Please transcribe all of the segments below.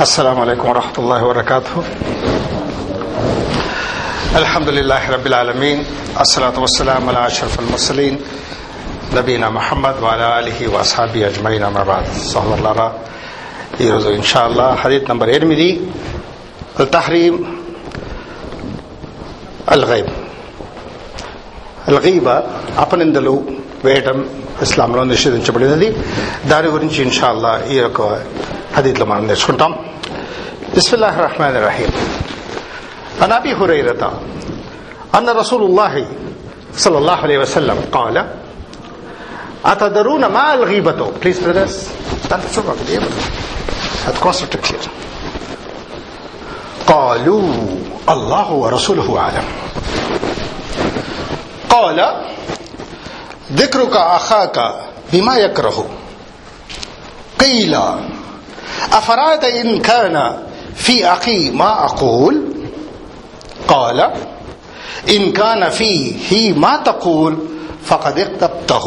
السلام عليكم ورحمة الله وبركاته الحمد لله رب العالمين الصلاة والسلام على أشرف المرسلين నబీనా మహమ్మద్ వాలా అలీహి wasabi అజ్మైన్ Amrabad సోదరులారా ఈరోజు ఇన్షాల్లా హదీత్ నంబర్ ఎనిమిది తహరీం అల్ గైబ్ అల్ గీబ అపనిందలు వేయటం ఇస్లాంలో నిషేధించబడినది దాని గురించి ఇన్షాల్లా ఈ యొక్క حديث ஹதீத்தில் மனம் بسم الله الرحمن الرحيم. عن أبي هريرة أن رسول الله صلى الله عليه وسلم قال أتدرون ما الغيبة? Please brothers. Stand for sure at concentrate here قالوا الله ورسوله أعلم. قال ذكرك أخاك بما يكره. قيل أفراد إن كان في أخي ما أقول قال إن كان فيه ما تقول فقد اقتبته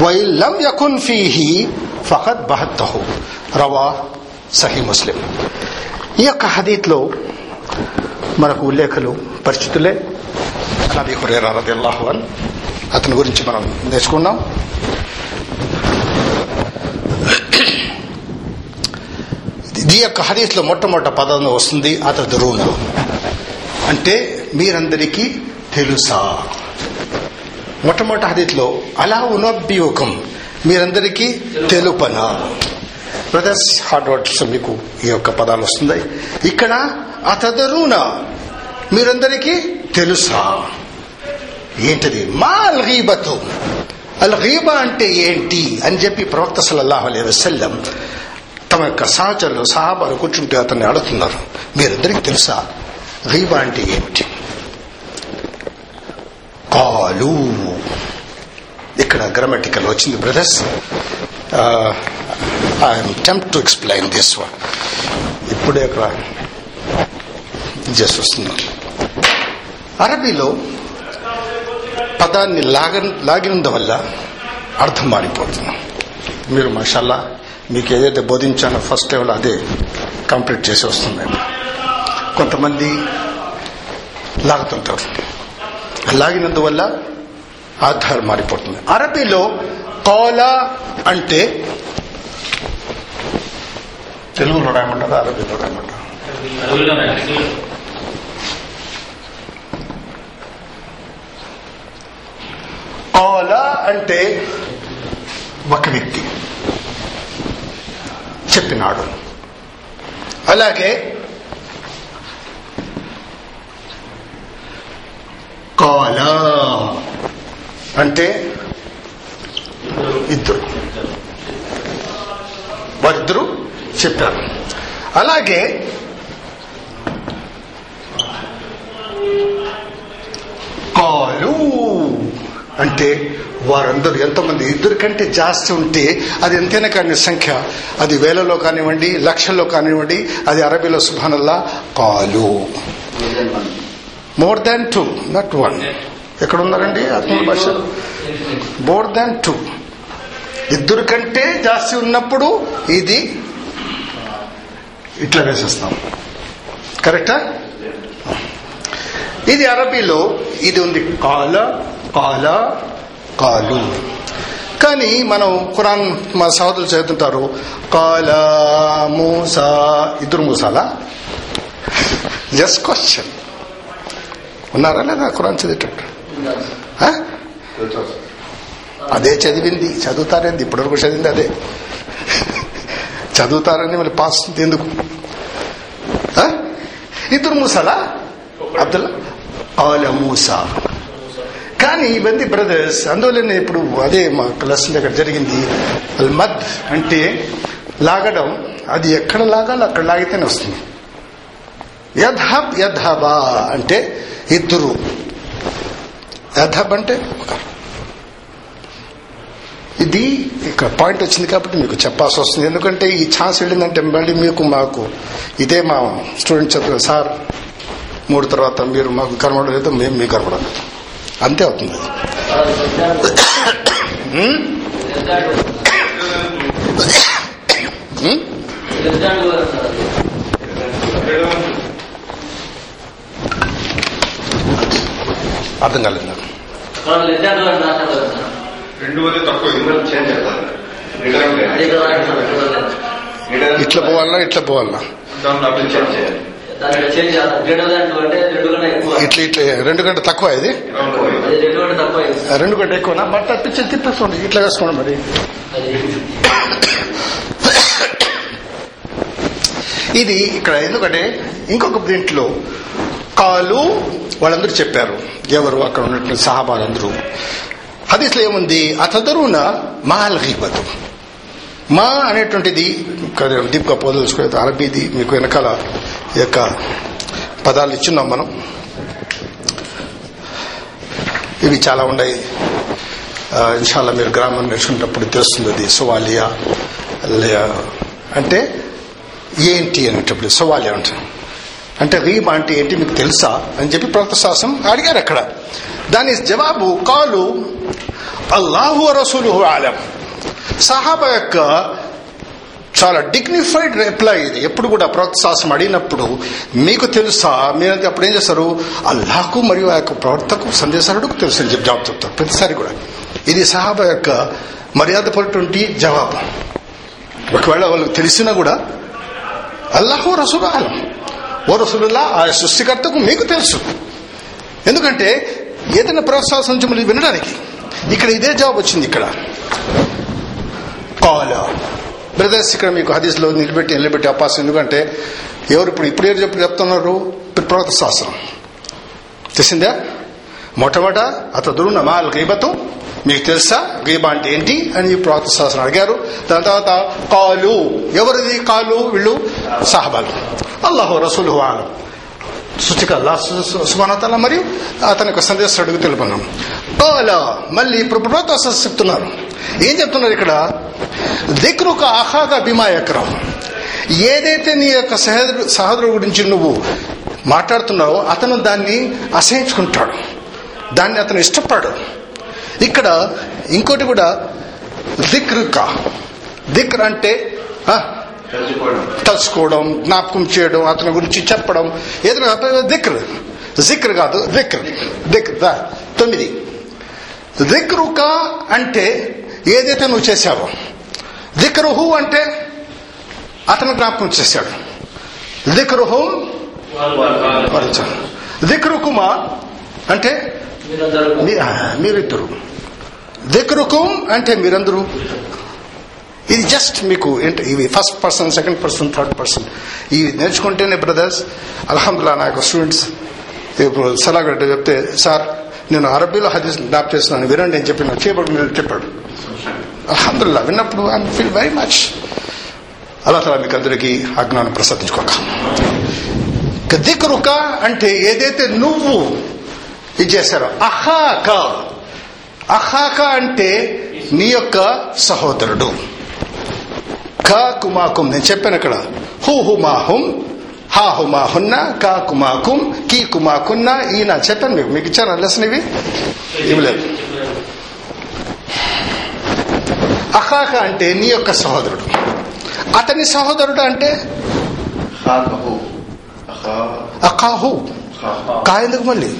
وإن لم يكن فيه فقد بهته rava Sahih ముస్లిం ఈ యొక్క హదీత్లో మనకు ఉల్లేఖలు పరిచితులే నబీ హురేరా రదిల్లాహు అన్ అతని గురించి మనం నేర్చుకున్నాం ఈ యొక్క హరీస్లో మొట్టమొదటి పదం వస్తుంది అతడు రూన అంటే మీరందరికీ తెలుసా? మొట్టమొదటి హదీత్లో అలా ఉనభ్యూకం మీరందరికీ తెలుపనా? బ్రదర్స్ హార్డ్ వర్డ్స్ మీకు ఈ యొక్క పదాలు వస్తున్నాయి. ఇక్కడ అతదరున మీరందరికీ తెలుసా? ఏంటిది? మా అల్గీబతు అల్గీబా అంటే ఏంటి? అని చెప్పి ప్రవక్త సల్లల్లాహు అలైహి వసల్లం తమ యొక్క సహచరులు సహాబాలు కూర్చుంటే అతన్ని అడుగుతున్నారు మీరిద్దరికి తెలుసా? గీబా అంటే ఏమిటి? కాలు. ఇక్కడ గ్రామటికల్ వచ్చింది brothers I'm tempt to explain this one ఇప్పుడే ఇక్కడ చేసి వస్తున్నాను అరబీలో పదాన్ని లాగ లాగినందువల్ల అర్థం మారిపోతుంది. మీరు మషాల్లా మీకు ఏదైతే బోధించానో ఫస్ట్ లెవెల్ అదే కంప్లీట్ చేసి వస్తుంది. కొంతమంది లాగుతుంటారు. లాగినందువల్ల ఆధారం మారిపోతుంది. అరబీలో కోలా అంటే తెలుగులో రాయమంటారా? అరబీలో రాయమంటారా? అంటే ఒక వ్యక్తి. చెప్పినాడు. అలాగే కాల అంటే ఇద్దరు. వారిద్దరు చెప్పారు. అలాగే కాలు అంటే వారందరూ ఎంతమంది ఇద్దరు కంటే జాస్తి ఉంటే అది ఎంతైనా కానీ సంఖ్య. అది వేలలో కానివ్వండి లక్షల్లో కానివ్వండి అది అరబీలో సుభానల్లా కాలు. More than two not one ఎక్కడ ఉన్నారండి ఆత్మ భాష? మోర్ దాన్ టూ ఇద్దరు కంటే జాస్తి ఉన్నప్పుడు ఇది ఇట్లా వేసేస్తాం. కరెక్టా ఇది అరబీలో ఇది ఉంది కాల కాల కాలు కానీ మనం ఖురాన్ మా సహోదరులు చదువుతుంటారు. కాల మూసా. ఇద్దరు మూసాలా? జస్ట్ క్వశ్చన్ ఉన్నారా లేదా ఖురాన్ చదివేటట్టు? అదే చదివింది. చదువుతారేంది? ఇప్పటివరకు చదివింది అదే. చదువుతారని మళ్ళీ పాస్ ఎందుకు? ఇద్దరు మూసాలా? అబ్దుల్లా? ఆల మూసా. కానీ ఇవన్నీ బ్రదర్స్ అందువల్లనే ఇప్పుడు అదే మా ప్లస్ అక్కడ జరిగింది. మద్ అంటే లాగడం అది ఎక్కడ లాగాలో అక్కడ లాగితేనే వస్తుంది. యథబ్ యథబా అంటే ఇద్దరు. యధబ్ అంటే ఇది ఇక్కడ పాయింట్ వచ్చింది కాబట్టి మీకు చెప్పాల్సి వస్తుంది. ఎందుకంటే ఈ ఛాన్స్ వెళ్ళిందంటే మళ్ళీ మీకు మాకు ఇదే మా స్టూడెంట్ చెప్పారు సార్ మూడు తర్వాత మీరు మాకు కనబడలేదు మేము మీకు కనబడలేదు. అంతే అవుతుంది. అర్థం కాలేదు? ఇట్లా పోవాలన్నా ఇట్లా పోవాలన్నా ఇట్లా ఇట్లా రెండు గంట తక్కువ ఇది? రెండు కంటే గంట ఎక్కువనా? బట్ పిచ్చి తిప్పేసుకోండి. ఇట్లా వేసుకోండి మరి. ఇది ఇక్కడ ఎందుకంటే ఇంకొక దీంట్లో కాలు వాళ్ళందరూ చెప్పారు. ఎవరు? అక్కడ ఉన్నటువంటి సహాబాలందరూ. హదీస్లో ఏముంది? అతదరున మాల్ గీబతు మా అనేటువంటిది దీప్గా పోదలుచుకోలేదు అరబీది మీకు వెనకాల యొక్క పదాలు ఇచ్చున్నాం మనం. ఇవి చాలా ఉన్నాయి. ఆ, ఇన్షాల్లా మీరు గ్రామం నేర్చుకున్నప్పుడు తెలుస్తుంది అది సువాలియా అంటే ఏంటి అనేటప్పుడు సువాలియా అంటే. అంటే రీబ్ అంటే ఏంటి మీకు తెలుసా అని చెప్పి ప్రవక్త శాస్త్రం అడిగారు అక్కడ. దాని జవాబు కాలు అల్లాహు రసూలు ఆలం సహాబా యొక్క చాలా డిగ్నిఫైడ్ రిప్లై ఇది. ఎప్పుడు కూడా ప్రోత్సాహం అడిగినప్పుడు మీకు తెలుసా? మీరు అప్పుడు ఏం చేస్తారు? అల్లాహకు మరియు ఆ యొక్క ప్రవర్తకు సందేశాలకు తెలుసు అని చెప్పి జవాబు చెప్తారు. ప్రతిసారి కూడా. ఇది సహాబా యొక్క మర్యాదపడినటువంటి జవాబు. ఒకవేళ వాళ్ళకి తెలిసినా కూడా అల్లాహో రసూలు ఆలం ఓ రసూలుల్లా ఆ సృష్టికర్తకు మీకు తెలుసు. ఎందుకంటే ఏదైనా ప్రోత్సాహం నుంచి మళ్ళీ వినడానికి. ఇక్కడ ఇదే జవాబు వచ్చింది ఇక్కడ. కాలా బ్రదర్స్ ఇక్కడ మీకు హదీస్లో నిలబెట్టి నిలబెట్టి అవకాశం ఎందుకంటే ఎవరు ఇప్పుడు ఇప్పుడు ఎవరు చెప్పి చెప్తున్నారు? ప్రవర్త శాస్త్రం తెలిసిందా? మొట్టమొదట అతడు నమాల్ గీబతం మీకు తెలుసా? గీబ అంటే ఏంటి అని ప్రవర్త శాస్త్రం అడిగారు. దాని తర్వాత కాలు ఎవరిది కాలు వీళ్ళు? సాహబాలు. అల్లాహు రసూలు ఆలం సృష్టిక అల్లా సుమానతల మరియు అతని యొక్క సందేశం అడుగు తెలుపున్నాం అలా మళ్ళీ ఇప్పుడు ప్రభుత్వ చెప్తున్నారు. ఏం చెప్తున్నారు ఇక్కడ? దిక్రుక అహాగా భీమా ఎకరం ఏదైతే నీ యొక్క సహోదరు సహోదరు గురించి నువ్వు మాట్లాడుతున్నావో అతను దాన్ని అసహించుకుంటాడు. దాన్ని అతను ఇష్టపడు ఇక్కడ ఇంకోటి కూడా దిక్రుక. దిక్ర అంటే తలుచుకోవడం జ్ఞాపకం చేయడం అతని గురించి చెప్పడం ఏదైనా దిక్ర్. జిక్ర్ కాదు దిక్ర్ దిక్ర్ తొమ్మిది. దిక్రుక అంటే ఏదైతే నువ్వు చేశావో దిక్రుహు అంటే అతను జ్ఞాపకం చేశాడు. దిక్రుహు దిక్రుకుమా అంటే మీరిద్దరు. దిక్రుకుం అంటే మీరందరూ. ఇది జస్ట్ మీకు ఏంటి ఇవి first person second person third person ఇవి నేర్చుకుంటేనే బ్రదర్స్ అల్హమ్దుల్లా నా యొక్క స్టూడెంట్స్ ఇప్పుడు సలాగడ్డ చెప్తే సార్ నేను అరబీలో హదీస్ డాప్ చేస్తున్నాను వినండి అని చెప్పి నాకు చేయబడి మీరు చెప్పాడు. అల్హమ్దుల్లా విన్నప్పుడు ఐ ఫీల్ వెరీ మచ్ అలా తల మీకు అందరికీ అజ్ఞానం ప్రసాదించుకోక. దిక్రుక అంటే ఏదైతే నువ్వు ఇది చేశారో అహాక. అహాక అంటే నీ యొక్క సహోదరుడు. కా కుమాకుం నేను చెప్పాను అక్కడ. హూ హుమాహుం హా హుమాహున్న కా కుమాకుం కీ కుమాకున్న ఈయన చెప్పాను మీకు. మీకు ఇచ్చాను లెసన్ ఇవి? ఇవ్వలేదు అహాక అంటే నీ యొక్క సహోదరుడు. అతని సహోదరుడు అంటే? ఖాకహు అఖా అకాహు కా ఎందుకు మళ్ళీ?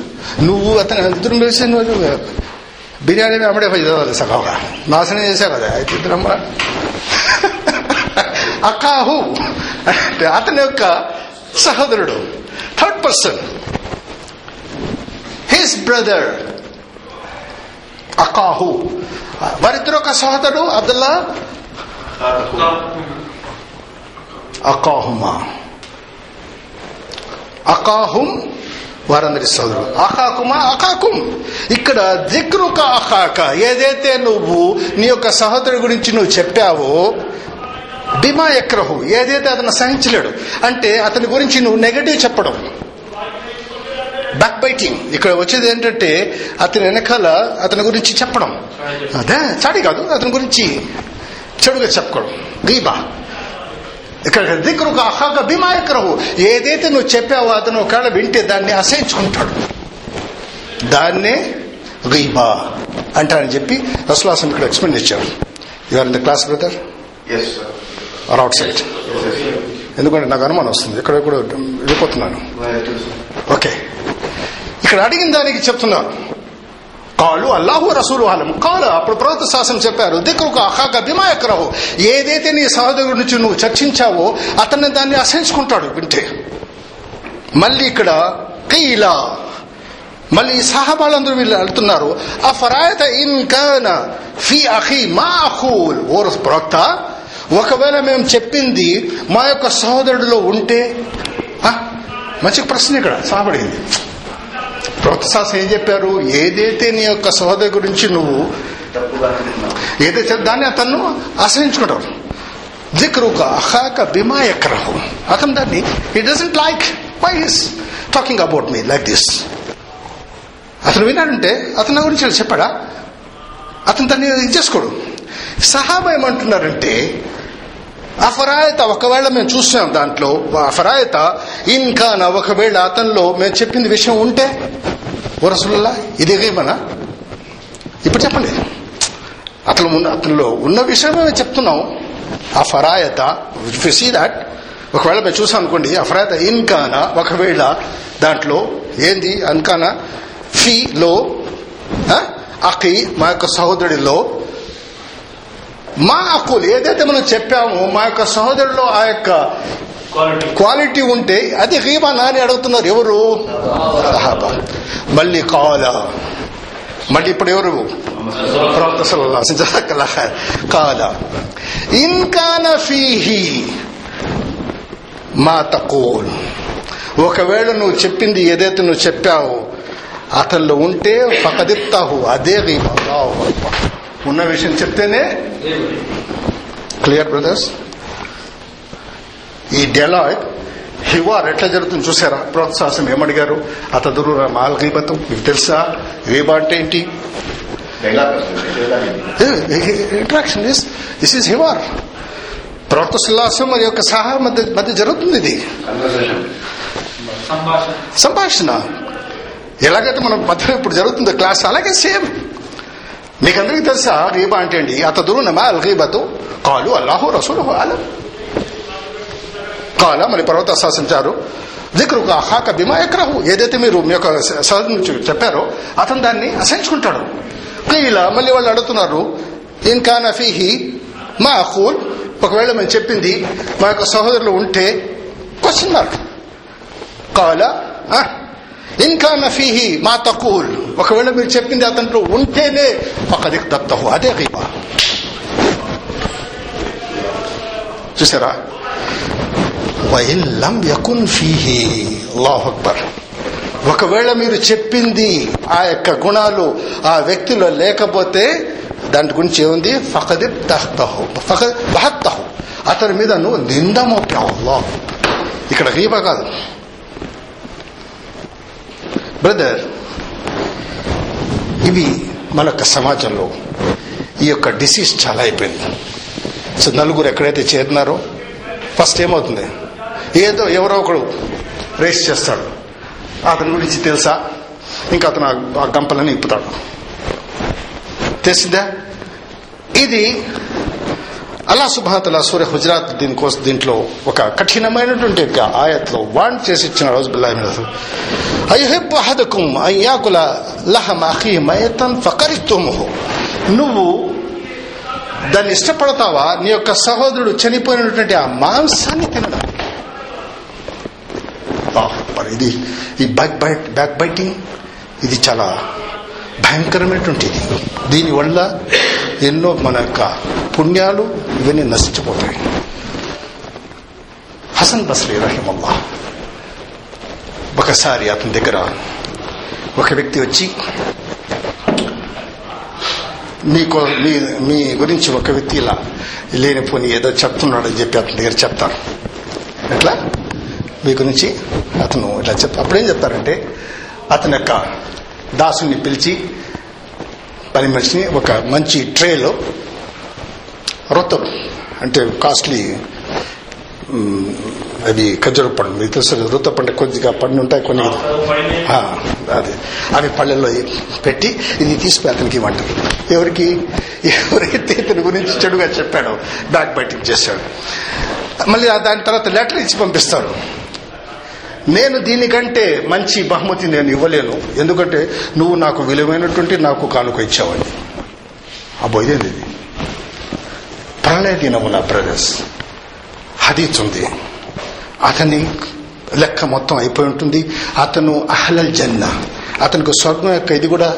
నువ్వు అతను ఇద్దరు కలిసి నువ్వు బిర్యానీ అమ్మడే చదవాలి సగంగా నాశనం చేసావు కదా. ఇద్దరు అకాహు అంటే అతని యొక్క సహోదరుడు థర్డ్ పర్సన్ హిస్ బ్రదర్ అకాహు వారిద్దరు ఒక సహోదరుడు అబ్దుల్లా? అకాహుమా అకాహుం వారందరి సోదరుడు అకాకుమా అకాకుం ఇక్కడ దిక్రుక అకాక ఏదైతే నువ్వు నీ యొక్క సహోదరుడి గురించి నువ్వు చెప్పావో బిమా ఎక్రహు ఏదైతే అతను సహించలేడు అంటే అతని గురించి నువ్వు నెగటివ్ చెప్పడం. బ్యాక్ బైటింగ్ ఇక్కడ వచ్చేది ఏంటంటే అతని వెనకాల అతని గురించి చెప్పడం. అదే చాడి కాదు అతని గురించి చెడుగా చెప్పుకోవడం. గీబా ఇక్కడ దిక్కురుకు అహాక భీమా ఎక్కరవు ఏదైతే నువ్వు చెప్పావో అతను ఒకవేళ వింటే దాన్ని అసహించుకుంటాడు. దాన్నే గీబా అంటారని చెప్పి రసులాసం ఇక్కడ ఎక్స్ప్లెయిన్ ఇచ్చారు you are in the class brother yes sir are outside ఎందుకంటే నాకు అనుమానం వస్తుంది. ఇక్కడ కూడా వెళ్ళిపోతున్నాను. ఓకే ఇక్కడ అడిగిన దానికి చెప్తున్నారు కాలు అల్లాహు రసూలు ఆలం కాలు అప్పుడు ప్రవక్త శాసనం చెప్పారు దిక్కుకు అహాక బిమాయకరావు ఏదైతే నీ సహోదరుడి నుంచి నువ్వు చర్చించావో అతన్ని దాన్ని అసహించుకుంటాడు. వింటే. మళ్ళీ ఇక్కడ కీలా. మళ్ళీ సహబాలందరూ వీళ్ళు వెళ్తున్నారు. ఆ ఫరాయత ఇన్ కాన ఫీ అఖీ మా అఖూల్. ఓ ప్రవక్త ఒకవేళ మేము చెప్పింది మా యొక్క సహోదరుడిలో ఉంటే మంచి ప్రశ్న ఇక్కడ సహబడింది ప్రవక్త ఏం చెప్పారు? ఏదైతే నీ యొక్క సహోదరు గురించి నువ్వు ఏదైతే దాన్ని అతను ఆశ్రయించుకుంటారు దిక్రుక అహాక బిమా ఎక్కరహు అతను దాన్ని it doesn't like why is talking about me like this అతను విన్నాడంటే అతను నా గురించి చెప్పాడా? అతను దాన్ని ఇది చేసుకోడు. సహాబా ఏమంటున్నారంటే అఫరాయత ఒకవేళ మేము చూసాం దాంట్లో అఫరాయత ఇంకా ఒకవేళ అతనిలో మేము చెప్పింది విషయం ఉంటే వరసుల్లా ఇదేమన్నా ఇప్పుడు చెప్పండి. అతను ఉన్న అతనిలో ఉన్న విషయం మేము చెప్తున్నాం. ఆ ఫరాయత సీ దాట్ ఒకవేళ మేము చూసాం అనుకోండి అఫరాయత ఇన్కానా ఒకవేళ దాంట్లో ఏంది? అన్కానా ఫీలో అకి మా యొక్క సహోదరుడిలో మా అక్కులు ఏదైతే మనం చెప్పామో మా యొక్క సహోదరులో ఆ యొక్క క్వాలిటీ ఉంటే అది హీమా నాని అడుగుతున్నారు ఎవరు? మళ్ళీ కావాలా మళ్ళీ ఇప్పుడు ఎవరు? ప్రవక్త. కాల. ఫీహి మా తకూల్ ఒకవేళ నువ్వు చెప్పింది ఏదైతే నువ్వు చెప్పావో అతనిలో ఉంటే ఫకదిత్తాహు అదే గీబా. ఉన్న విషయం చెప్తేనే క్లియర్ బ్రదర్స్? ఈ డెలాయ్ హివార్ ఎట్లా జరుగుతుంది చూసారా? ప్రోత్సాహం ఏమడిగారు? అతదురు మాల్ గీబతం మీకు తెలుసా? గీబా అంటే ఏంటి ఇంట్రాక్షన్ ఇస్ దిస్ ఇస్ హివార్ ప్రవక్త సుల్లాసం మరి యొక్క సహా మధ్య మధ్య జరుగుతుంది ఇది. సంభాషణ. ఎలాగైతే మన మధ్య ఇప్పుడు జరుగుతుందో క్లాస్ అలాగే సేమ్. మీకందరికీ తెలుసా గీబా అంటే అండి అతదురు మా అల్ గీబతు కాలు అల్లాహు రసూలు అలం కాల మరి పర్వత శాసించారు. దిక్రుగా హాక భీమా ఎక్రహు ఏదైతే మీరు మీ యొక్క సహజం నుంచి చెప్పారో అతను దాన్ని అసహించుకుంటాడు. ఇలా మళ్ళీ వాళ్ళు అడుగుతున్నారు ఇంకా నఫీహి మా అహూల్ ఒకవేళ మేము చెప్పింది మా యొక్క సహోదరులు ఉంటే క్వశ్చన్ మార్క్. కాల ఇంకా నఫీహి మా తక్కువల్ ఒకవేళ మీరు చెప్పింది అతనిలో ఉంటేనే ఒక దత్తహు అదే గీబా చూసారా? వైల్లం యకున్ ఫీహి. లాహక్బర్ అక్బర్. ఒకవేళ మీరు చెప్పింది ఆ యొక్క గుణాలు ఆ వ్యక్తిలో లేకపోతే దాని గురించి ఏముంది? ఫకది తహ్తహు ఫకద్ బహత్తహు. అతని మీద నువ్వు నింద మోపావు. ఇక్కడ గీబ కాదు. బ్రదర్ ఇవి మన యొక్క సమాజంలో ఈ యొక్క డిసీజ్ చాలా అయిపోయింది. సో నలుగురు ఎక్కడైతే చేరినారో ఫస్ట్ ఏమవుతుంది? ఏదో ఎవరో ఒకడు రేస్ చేస్తాడు. అతని గురించి తెలుసా? ఇంకా అతను ఆ- గంపలని ఇప్పుతాడు. తెలిసిందా? ఇది అల్లా సుభాతల సూర్య హుజరాత్ దీనికోసం దీంట్లో ఒక కఠినమైనటువంటి ఆయత్లో వాణ్ చేసి ఇచ్చిన రోజు అయ్యహెబ్బు అహదకుం అయ్యాకుల లహం అఖీ మయతన్ ఫకరిత్తుముహు. నువ్వు దాన్ని ఇష్టపడతావా? నీ యొక్క సహోదరుడు చనిపోయినటువంటి ఆ మాంసాన్ని తినడానికి. ఇది ఈ బ్యాక్ బైట్ బ్యాక్ బైటింగ్ ఇది చాలా భయంకరమైనటువంటిది. దీనివల్ల ఎన్నో మన యొక్క పుణ్యాలు ఇవన్నీ నశించిపోతాయి. హసన్ బస్రీ రహిమల్లా. ఒకసారి అతని దగ్గర ఒక వ్యక్తి వచ్చి మీకు మీ మీ గురించి ఒక వ్యక్తి ఇలా లేనిపోని ఏదో చెప్తున్నాడని చెప్పి అతని దగ్గర చెప్తారు ఎట్లా? మీ గురించి అతను ఇట్లా చెప్తా అప్పుడేం చెప్తారంటే అతని యొక్క దాసుని పిలిచి పని మనిషిని ఒక మంచి ట్రేలో రొత్తం అంటే కాస్ట్లీ అది ఖర్జూర పండు. మీకు తెలుసు రుత పండు కొద్దిగా పండు ఉంటాయి కొన్ని. అదే. అవి పళ్ళల్లో పెట్టి ఇది తీసిపోయి అతనికి ఇవ్వంటారు ఎవరికి? ఎవరైతే ఇతని గురించి చెడుగా చెప్పాడో బ్యాక్ బైటింగ్ చేశాడు మళ్ళీ దాని తర్వాత లెటర్ ఇచ్చి పంపిస్తారు. నేను దీనికంటే మంచి బహుమతి నేను ఇవ్వలేను. ఎందుకంటే నువ్వు నాకు విలువైనటువంటి నాకు కానుక ఇచ్చావని. అబ్బో ఇదేంది ఇది? ప్రళయ నా బ్రదర్స్. హదీత్ ఉంది అతని లెక్క మొత్తం అయిపోయి ఉంటుంది. అతను అహ్లల్ జన్న. అతనికి స్వర్గం యొక్క ఇది కూడా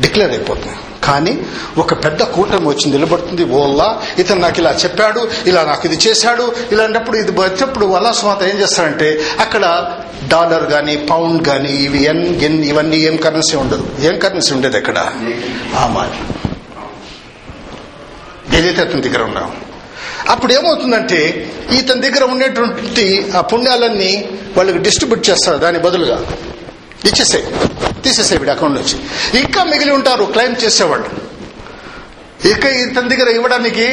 డిక్లేర్ అయిపోతుంది. కానీ ఒక పెద్ద కూటమి వచ్చి నిలబడుతుంది. ఓల్లా ఇతను నాకు ఇలా చెప్పాడు ఇలా నాకు ఇది చేశాడు ఇలాంటప్పుడు ఇది వచ్చినప్పుడు అల్లా సుమాత ఏం చేస్తారంటే అక్కడ డాలర్ గాని పౌండ్ గాని ఇవి ఎన్ ఎన్ ఇవన్నీ ఏం కరెన్సీ ఉండదు. ఏం కరెన్సీ ఉండేది అక్కడ? ఆ ఏదైతే అతని దగ్గర ఉన్నాం అప్పుడు ఏమవుతుందంటే ఇతని దగ్గర ఉండేటువంటి ఆ పుణ్యాలన్నీ వాళ్ళకి డిస్ట్రిబ్యూట్ చేస్తారు దాని బదులుగా. ఇచ్చేసాయి. తీసేసాయి వీడి అకౌంట్ నుంచి ఇంకా మిగిలి ఉంటారు క్లెయిమ్ చేసేవాళ్ళు. ఇక ఇతని దగ్గర ఇవ్వడానికి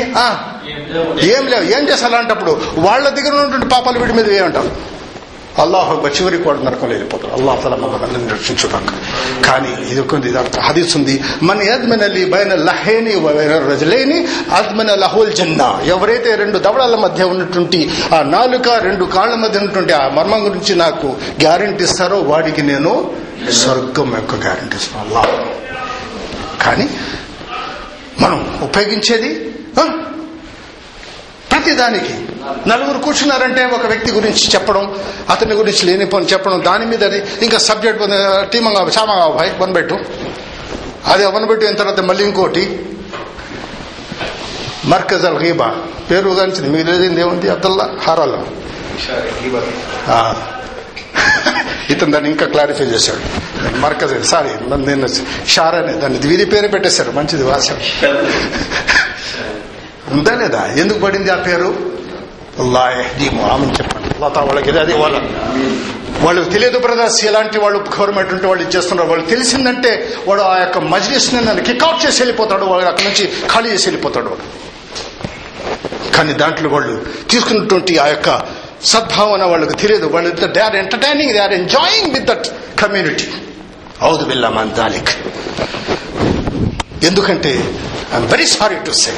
ఏం లేవు. ఏం చేస్తారు అలాంటప్పుడు వాళ్ళ దగ్గర ఉన్నటువంటి పాపాలు వీడి మీద ఏమంటారు అల్లాహ్ చివరి కూడా నరకంలో వెళ్ళిపోతాడు అల్లాహ్ తల మమ్మల్ని రక్షించుదాక కానీ ఇది ఒక ఇది ఒక హదీస్ ఉంది. మన యద్మనలి బైన లహేని రజలేని అద్మన లహోల్ జన్నా. ఎవరైతే రెండు దవడాల మధ్య ఉన్నటువంటి ఆ నాలుక రెండు కాళ్ళ మధ్య ఉన్నటువంటి ఆ మర్మం గురించి నాకు గ్యారంటీ ఇస్తారో వాడికి నేను స్వర్గం యొక్క గ్యారంటీ ఇస్తాను అల్లాహ్. కానీ మనం ఉపయోగించేది ఆ? ప్రతిదానికి. నలుగురు కూర్చున్నారంటే ఒక వ్యక్తి గురించి చెప్పడం అతని గురించి లేని పని చెప్పడం దాని మీద ఇంకా సబ్జెక్ట్ టీమంగా చామంగా భాయ్ వనబెట్టు అది వనబెట్టిన తర్వాత మళ్ళీ ఇంకోటి. మర్కజ్ అల్ గీబా పేరు గాంచింది. మీరు ఏదైంది ఏముంది? అబ్దుల్లా హారాలో. ఇతను దాన్ని ఇంకా క్లారిఫై చేశాడు. మర్కజ్ సారీ నేను షార్ అనే దాన్ని వీరి పేరు పెట్టేశారు. మంచిది వాసం ఉందా లేదా ఎందుకు పడింది ఆ పేరు? అల్లా ఆమెను చెప్పండి. అల్లా వాళ్ళకి అది వాళ్ళ వాళ్ళకి తెలియదు బ్రదర్స్ ఎలాంటి వాళ్ళు గవర్నమెంట్ ఉంటే వాళ్ళు ఇచ్చేస్తున్నారు వాళ్ళు తెలిసిందంటే వాడు ఆ యొక్క మజ్లిస్ నన్ను కిక్అవుట్ చేసి వెళ్ళిపోతాడు. వాడు అక్కడి నుంచి ఖాళీ చేసి వెళ్ళిపోతాడు వాడు. కానీ దాంట్లో వాళ్ళు తీసుకున్నటువంటి ఆ యొక్క సద్భావన వాళ్ళకి తెలియదు. వాళ్ళు they are entertaining they are enjoying with that community అవుదు బిల్లా మన్ దాలిక్. ఎందుకంటే I'm very sorry to say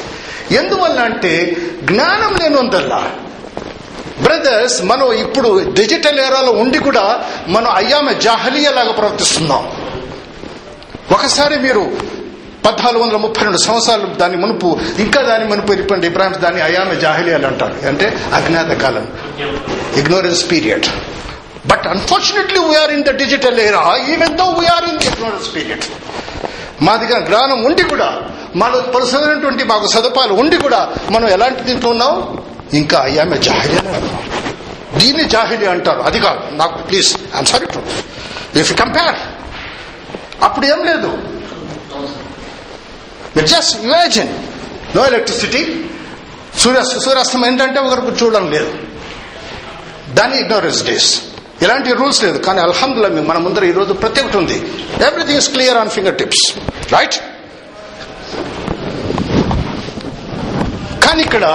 ఎందువల్ల అంటే జ్ఞానం లేనందల్లా. బ్రదర్స్ మనం ఇప్పుడు డిజిటల్ ఏరాలో ఉండి కూడా మనం అయ్యామె జాహలియా లాగా ప్రవర్తిస్తున్నాం. ఒకసారి మీరు పద్నాలుగు వందల ముప్పై రెండు సంవత్సరాలు దాని మునుపు ఇంకా దాని మునుపు వెళ్ళిపోయింది ఇబ్రాహిం దాన్ని అయామె జాహిలియాలు అంటారు. అంటే అజ్ఞాత కాలం. Ignorance period but unfortunately we are in the digital era even though we are in the ignorance period Madiga జ్ఞానం ఉండి కూడా మన పలుసైనటువంటి మాకు సదుపాయాలు ఉండి కూడా మనం ఎలాంటి దీంట్లో ఉన్నాం? ఇంకా అయ్యామె అంటున్నాం దీన్ని జాహిలి అంటారు. అది కాదు. నాకు please I'm sorry to if compare అప్పుడు ఏం లేదు. జస్ట్ ఇమాజిన్ నో ఎలక్ట్రిసిటీ సూర్య సూర్యాస్తం ఏంటంటే ఒకరికి చూడడం లేదు. దాని ఇగ్నోరెన్స్ డేస్ ఇలాంటి రూల్స్ లేదు. కానీ అల్హమ్దుల్లా మన ముందర ఈ రోజు ప్రతి ఒక్కటి ఉంది. Everything is clear on finger tips right కానీ ఇక్కడ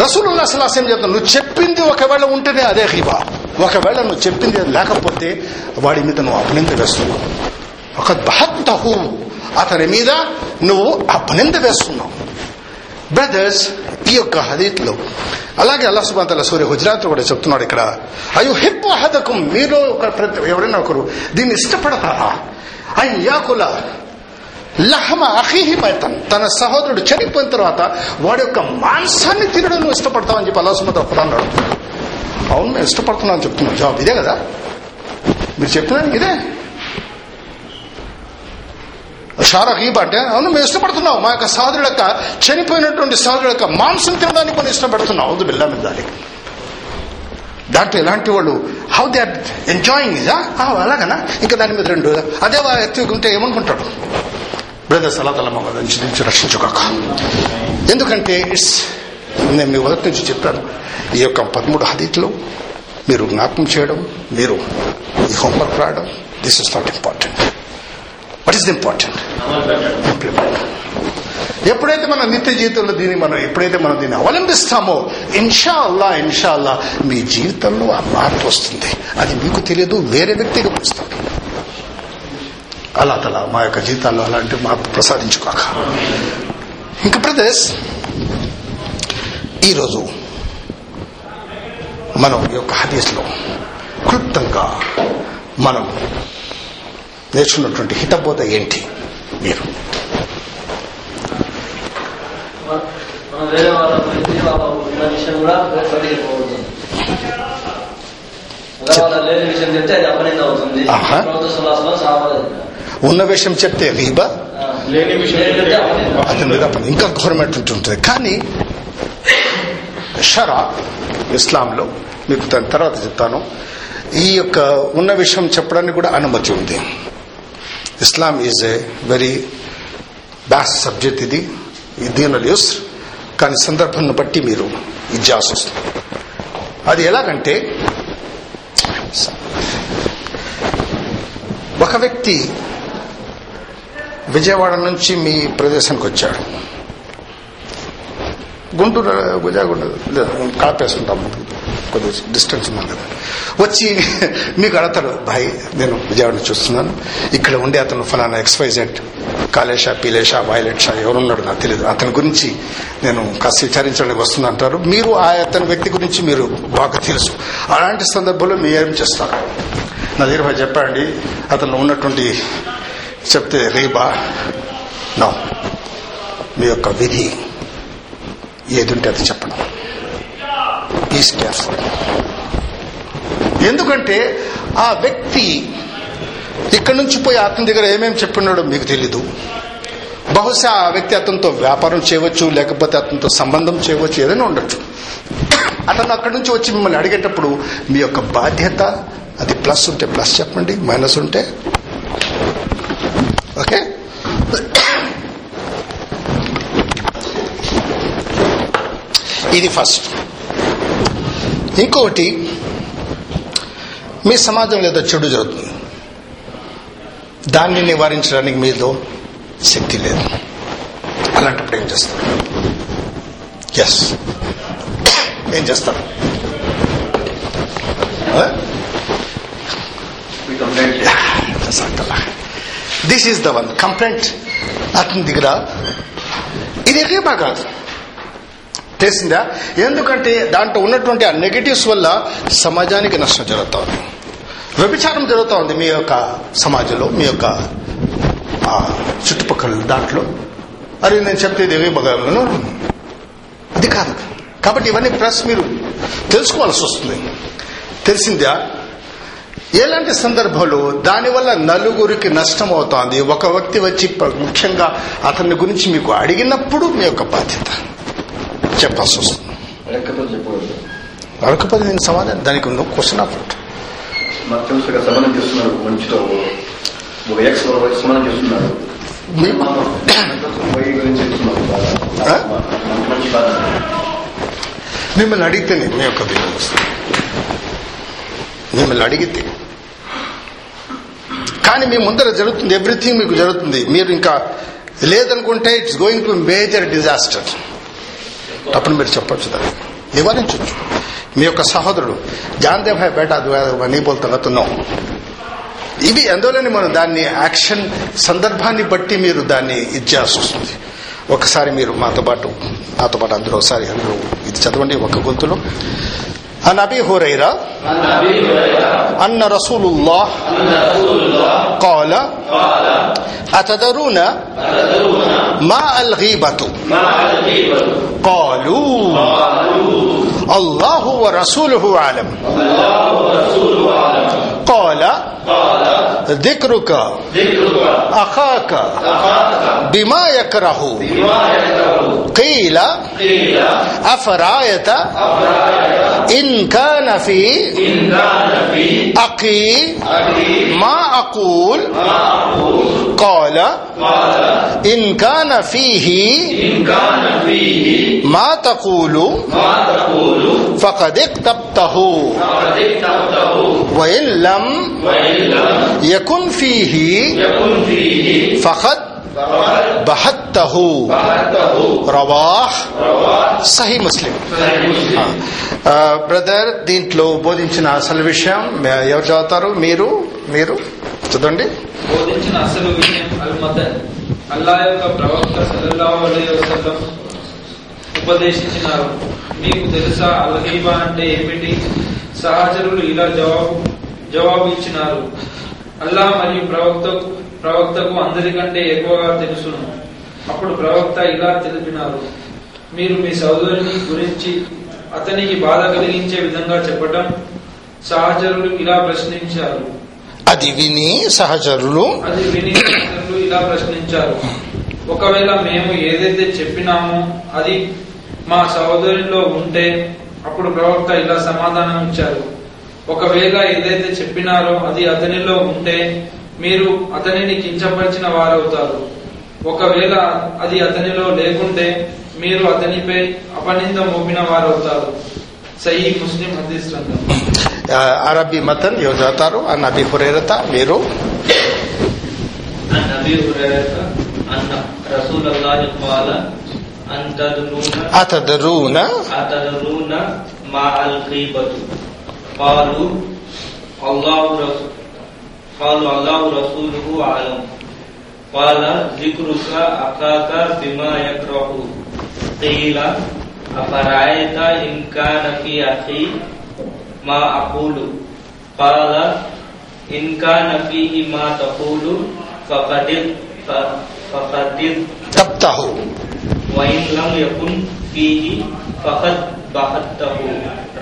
రసూలుల్లా సలాసం చెప్తాను నువ్వు చెప్పింది ఒకవేళ ఉంటేనే అదే హిబా ఒకవేళ నువ్వు చెప్పింది లేకపోతే వాడి మీద నువ్వు అపనింద వేస్తున్నావు. ఒక బహత్తహు అతని మీద నువ్వు అపనింద వేస్తున్నావు. బ్రదర్స్ ఈ యొక్క హదీత్లో అలాగే అల్లా సుబాతల సూర్య గుజరాత్ కూడా చెప్తున్నాడు ఇక్కడ అయ్యో హిప్ హదకం మీలో ఒక ప్రతి ఎవరైనా ఒకరు దీన్ని ఇష్టపడతారా? అయ్యాకుల యాకుల లహమ అహీహి మైతన్ తన సహోదరుడు చనిపోయిన తర్వాత వాడి యొక్క మాంసాన్ని తినడం నువ్వు ఇష్టపడతావని చెప్పి అల్లా సుమత అన్నాడు. అవును నేను ఇష్టపడుతున్నాను చెప్తున్నాను జవాబు ఇదే కదా? మీరు చెప్తున్నాను ఇదే? షారా అంటే అవును మేము ఇష్టపడుతున్నాం. మా యొక్క సహోదరుడు యొక్క చనిపోయినటువంటి సహోదరుడు యొక్క మాంసం తినడానికి మనం ఇష్టపడుతున్నాం. అవును బిల్లా మీద దానికి దాంట్లో ఎలాంటి వాళ్ళు హౌ దే ఆర్ ఎంజాయింగ్ ఇదా అలాగనా? ఇంకా దాని మీద రెండు అదే ఎత్తి ఉంటే ఏమనుకుంటాడు? బ్రదర్ అలా మమ్మల్ని నుంచి నుంచి రక్షించుకోక ఎందుకంటే ఇట్స్ నేను మీ మొదటి నుంచి చెప్పాను ఈ యొక్క పదమూడు హదీత్లో మీరు జ్ఞాపకం చేయడం మీరు ఈ హోంవర్క్ రాయడం this is not important what is important implement ఎప్పుడైతే మన నిత్య జీవితంలో దీన్ని మనం ఎప్పుడైతే మనం దీన్ని అవలంబిస్తామో ఇన్షా అల్లా ఇన్షా అల్లా మీ జీవితంలో ఆ మార్పు వస్తుంది. అది మీకు తెలియదు వేరే వ్యక్తికి వస్తుంది. అలా తలా మా యొక్క జీవితాల్లో అలాంటి మార్పు ప్రసాదించుకోక ఇంకా ప్రదేశ్ ఈరోజు మనం ఈ యొక్క హదీస్లో క్లుప్తంగా మనం నేర్చుకున్నటువంటి హితబోధ ఏంటి మీరు? వాళ్ళ విషయం లేని చెప్తే అది అపనింద అవుతుంది. ఉన్న విషయం చెప్తే రీబా? అతని మీద ఇంకా గవర్నమెంట్ ఉంటుంది కానీ షరా ఇస్లాంలో మీకు దాని తర్వాత చెప్తాను. ఈ యొక్క ఉన్న విషయం చెప్పడానికి కూడా అనుమతి ఉంది. ఇస్లాం ఈజ్ ఏ వెరీ బ్యాస్ సబ్జెక్ట్ ఇది. దీనిలో యూస్ కానీ సందర్భాన్ని బట్టి మీరు ఇది వస్తుంది. అది ఎలాగంటే ఒక వ్యక్తి విజయవాడ నుంచి మీ ప్రదేశానికి వచ్చాడు. గుంటూరు విజయవాడ కాపేస్తుంటాం కొద్దిగా డిస్టెన్స్ ఉన్నాం కదా. వచ్చి మీకు అడతాడు భాయ్ నేను విజయవాడ నుంచి చూస్తున్నాను. ఇక్కడ ఉండే అతను ఫలానా ఎక్స్వైజెడ్ కాలేషా పీలేషా వైలెట్ షా ఎవరున్నాడు నాకు తెలియదు అతని గురించి నేను కాస్త విచారించడానికి వస్తున్నా అంటారు. మీరు ఆ అతని వ్యక్తి గురించి మీరు బాగా తెలుసు. అలాంటి సందర్భంలో మీరు ఏం చేస్తారు? నా దగ్గర చెప్పండి. అతను ఉన్నటువంటి చెప్తే రీబా నో మీ యొక్క విధి ఏదుంటే అది చెప్పడం ఈజ్ కేర్ఫుల్ ఎందుకంటే ఆ వ్యక్తి ఇక్కడి నుంచి పోయి అతని దగ్గర ఏమేమి చెప్పినాడో మీకు తెలీదు. బహుశా ఆ వ్యక్తి అతనితో వ్యాపారం చేయవచ్చు లేకపోతే అతనితో సంబంధం చేయవచ్చు ఏదైనా ఉండొచ్చు. అతను అక్కడి నుంచి వచ్చి మిమ్మల్ని అడిగేటప్పుడు మీ యొక్క బాధ్యత అది ప్లస్ ఉంటే ప్లస్ చెప్పండి మైనస్ ఉంటే ఓకే? ఇది ఫస్ట్. ఇంకొకటి మీ సమాజంలో ఏదో చెడు జరుగుతుంది. దాన్ని నివారించడానికి మీలో శక్తి లేదు. అలాంటప్పుడు ఏం చేస్తారు? ఎస్ ఏం చేస్తారు? This is the one complaint అతని దగ్గర ఇది ఎక్కడ తెలిసిందా? ఎందుకంటే దాంట్లో ఉన్నటువంటి ఆ నెగటివ్స్ వల్ల సమాజానికి నష్టం జరుగుతూ ఉంది వ్యభిచారం జరుగుతూ ఉంది మీ యొక్క సమాజంలో మీ యొక్క చుట్టుపక్కల దాంట్లో. అరే నేను చెప్తే ఏవి బగాలను అది కాదు. కాబట్టి ఇవన్నీ ప్లస్ మీరు తెలుసుకోవాల్సి వస్తుంది. తెలిసిందా? ఎలాంటి సందర్భంలో దానివల్ల నలుగురికి నష్టం అవుతోంది ఒక వ్యక్తి వచ్చి ముఖ్యంగా అతని గురించి మీకు అడిగినప్పుడు మీ యొక్క బాధ్యత. చెప్పాల్సి వస్తుంది. అడగకపోతే నేను సమాధానం దానికి ఉన్న క్వశ్చన్ బాధ. మిమ్మల్ని అడిగితేనే మీ యొక్క మిమ్మల్ని అడిగితే కానీ మీ ముందర జరుగుతుంది ఎవ్రీథింగ్ మీకు జరుగుతుంది. మీరు ఇంకా లేదనుకుంటే it's going to major disaster. అప్పుడు మీరు చెప్పచ్చు దాన్ని. నివారించవచ్చు మీ యొక్క సహోదరుడు జాన్దే భాయ్ బేటా నీ బోల్తా ఇవి అందులోనే మనం దాన్ని యాక్షన్ సందర్భాన్ని బట్టి మీరు దాన్ని ఇచ్చేయాల్సి వస్తుంది. ఒకసారి మీరు మాతో పాటు నాతో పాటు అందరూ ఒకసారి అందరూ ఇది చదవండి ఒక గొంతులో. عن أبي هريرة أن رسول الله قال اتدرون ما الغيبة؟ قالوا الله ورسوله أعلم. قال ذكرك أخاك بما يكره قيل أفرأيت إن كان في أقي ما أقول قال إن كان فيه ما تقول فقد اقتبته وإن لم يكن فيه فقد بحته రవాహ్ సహీ ముస్లిం బ్రదర్ దీంట్లో బోధించిన అసలు విషయం ఎవరు చదువుతారు మీరు మీరు చదవండి బోధించిన అసలు విషయం అల్మత అల్లా యొక్క ప్రవక్త సల్లల్లాహు అలైహి వసల్లం ఉపదేశించినారు మీకు తెలుసా అల్హీబా అంటే ఏమిటి సహచరులు ఇలా జవాబు జవాబు ఇచ్చినారు అల్లా మరియు ప్రవక్త ప్రవక్తకు అందరికంటే ఎక్కువగా తెలుసును. అప్పుడు ప్రవక్త ఇలా తెలిపినారు. మీరు మీ సోదరుని గురించి అతనికి బాధ కలిగించే విధంగా చెప్పటం సహచరులు ఇలా ప్రశ్నించారు. అది విని సహచరులు అది విని సహచరులు ఇలా ప్రశ్నించారు. ఒకవేళ మేము ఏదైతే చెప్పినామో అది మా సహోదరులో ఉంటే అప్పుడు ప్రవక్త ఇలా సమాధానం ఇచ్చారు ఒకవేళ ఏదైతే చెప్పినారో అది అతనిలో ఉంటే మీరు అతనిని కించపరిచిన వారవుతారు. ఒకవేళ అది అతనిలో లేకుంటే మీరు అతనిపై అపనింద మోపిన వారవుతారు. సహీ ముస్లిం హదీస్ అరబీ మతన్ యోజాతారు అన్న అబీ హురేరత మీరు? అతదరూన అతదరూన మా అల్ قالوا الله قالوا الله رسوله عالم قال ذكرك أخاك بما يكره. قيل أفرأيت إن كان في أخي؟ ما أقول. قال إن كان فيه ما تقول فقد فقد تبته وإن لم يكن فيه فقد بحته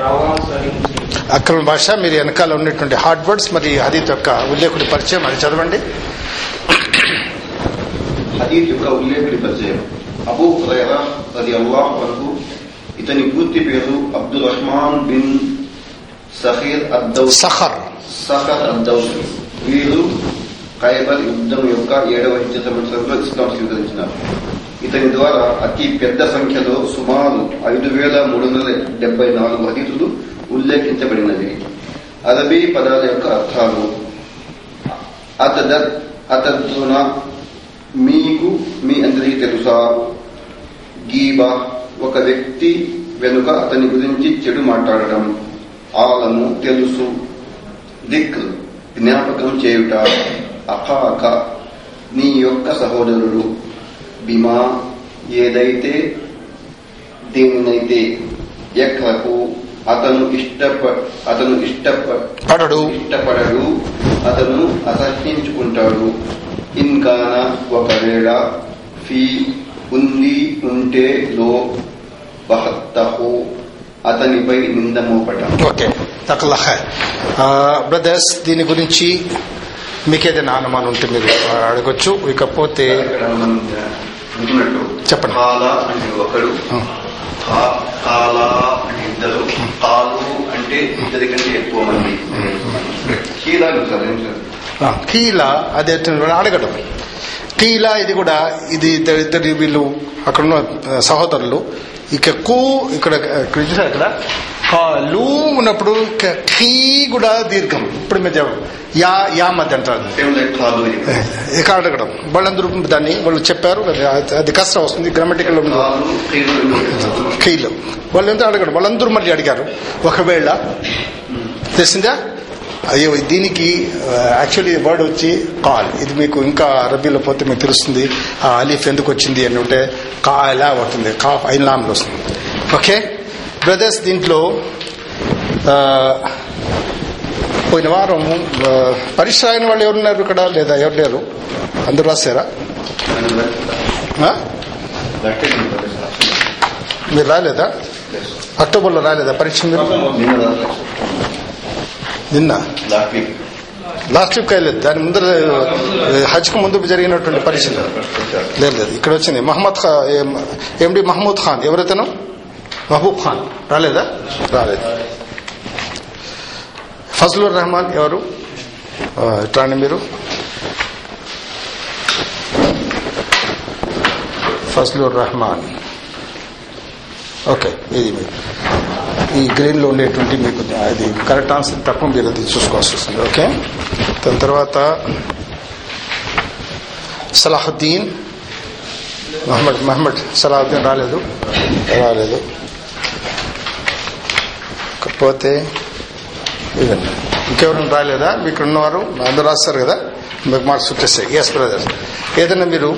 رواه مسلم అక్రమ భాష మీరు వెనకాల ఉన్నటువంటి హార్డ్ వర్డ్స్ మరి హదీత్ యొక్క ఉల్లేఖుడి పరిచయం అది చదవండి. హదీత్ యొక్క ఉల్లేఖుడి పరిచయం. అబూ హురైరా రది అల్లాహ్ వరకు ఇతని పూర్తి పేరు అబ్దుల్ రహమాన్ బిన్ సహీర్ అద్దౌస్ సహర్. సహర్ అద్దౌస్. వీరు ఖైబర్ యుద్ధం యొక్క ఏడవ హిజ్ర సంవత్సరంలో ఇస్లాం స్వీకరించినారు. ఇతని ద్వారా అతి పెద్ద సంఖ్యలో సుమారు ఐదు వేల మూడు వందల డెబ్బై నాలుగు హదీతులు ఉల్లేఖించబడినవి అరబీ పదాల యొక్క అర్థాలు. అతదర్ అతద్దున మీకు మీ అందరికీ తెలుసా? గీబా ఒక వ్యక్తి వెనుక అతని గురించి చెడు మాట్లాడడం. ఆలము తెలుసు. దిక్ జ్ఞాపకం చేయుట. అఖాక నీ యొక్క సహోదరుడు. బిమా ఏదైతే దేనినైతే ఎక్రకు అతను ఇష్టప అతను ఇష్టప పడడు. ఇష్టపడడు. అతను అసహ్యించుకుంటాడు. ఇన్కాన ఒకవేళ ఫీ ఉంది ఉంటే లో బహత్తహు. అతనిపై నింద మోపటం. ఓకే. తకలహ. బ్రదర్స్ దీని గురించి మీకు ఏదైనా అనుమానం ఉంటే మీరు అడగొచ్చు. ఇకపోతే చెప్పండి. ఒకడు. కాల అంటే ఇద్దరు కాలు అంటే ఇద్దరి కంటే ఎక్కువ మంది. కీలా సార్ అదే అడగడం కీలా ఇది కూడా ఇది ఇద్దరు ఇద్దరు వీళ్ళు అక్కడున్న సహోదరులు. ఇక కూ ఇక్కడ ఇక్కడ చూసారు ఇక్కడ? కాలు ఉన్నప్పుడు ఖీ కూడా దీర్ఘం. ఇప్పుడు మీరు చెప్పండి. యా యా మధ్య అంటారు సేమ్ లైక్ కాలు ఇది. ఇక అడగడం. వాళ్ళందరూ దాన్ని వాళ్ళు చెప్పారు. అది- కష్టం వస్తుంది. గ్రామటికల్. కీలు వాళ్ళంతా అడగడం. వాళ్ళందరూ మళ్ళీ అడిగారు. ఒకవేళ తెలిసిందా? అయ్యో దీనికి యాక్చువల్లీ వర్డ్ వచ్చి కాల్. ఇది మీకు ఇంకా అరబీలో పోతే మీకు తెలుస్తుంది ఆ అలీఫ్ ఎందుకు వచ్చింది అని ఉంటే కాలా అవుతుంది కాఫ్ ఐలాంలో వస్తుంది. ఓకే? బ్రదర్స్ దీంట్లో పోయిన వారం పరీక్ష రాయని వాళ్ళు ఎవరున్నారు ఇక్కడ? లేదా ఎవరు లేరు? అందరూ రాశారా. మీరు రాలేదా? అక్టోబర్లో రాలేదా పరీక్ష మీరు. నిన్న? లాస్ట్ వీక్ లాస్ట్ వీక్ దాని ముందర హజ్కు ముందు జరిగినటువంటి పరిశీలన. లేదు లేదు. ఇక్కడ వచ్చింది. మహమ్మద్ ఖా ఎండి మహమూద్ ఖాన్. ఎవరైతేనో? మహబూబ్ ఖాన్. రాలేదా? రాలేదు. ఫజలుర్ రెహమాన్ ఎవరు? ఆ, మీరు? ఫజలుర్ రెహమాన్. ఓకే ఇది మీరు. ఈ గ్రీన్లో ఉండేటువంటి మీకు అది కరెక్ట్ ఆన్సర్ తప్ప మీరు అది చూసుకోవాల్సి వస్తుంది. ఓకే? దాని తర్వాత సలాహుద్దీన్. మహమ్మద్ మహమ్మద్ సలాహుద్దీన్ రాలేదు. రాలేదు. కాకపోతే ఇదండి. ఇంకెవరైనా రాలేదా? మీకు ఉన్నవారు అందరూ రాస్తారు కదా? మీకు మార్క్స్ వచ్చేస్తాయి. ఎస్ బ్రదర్ ఏదైనా మీరు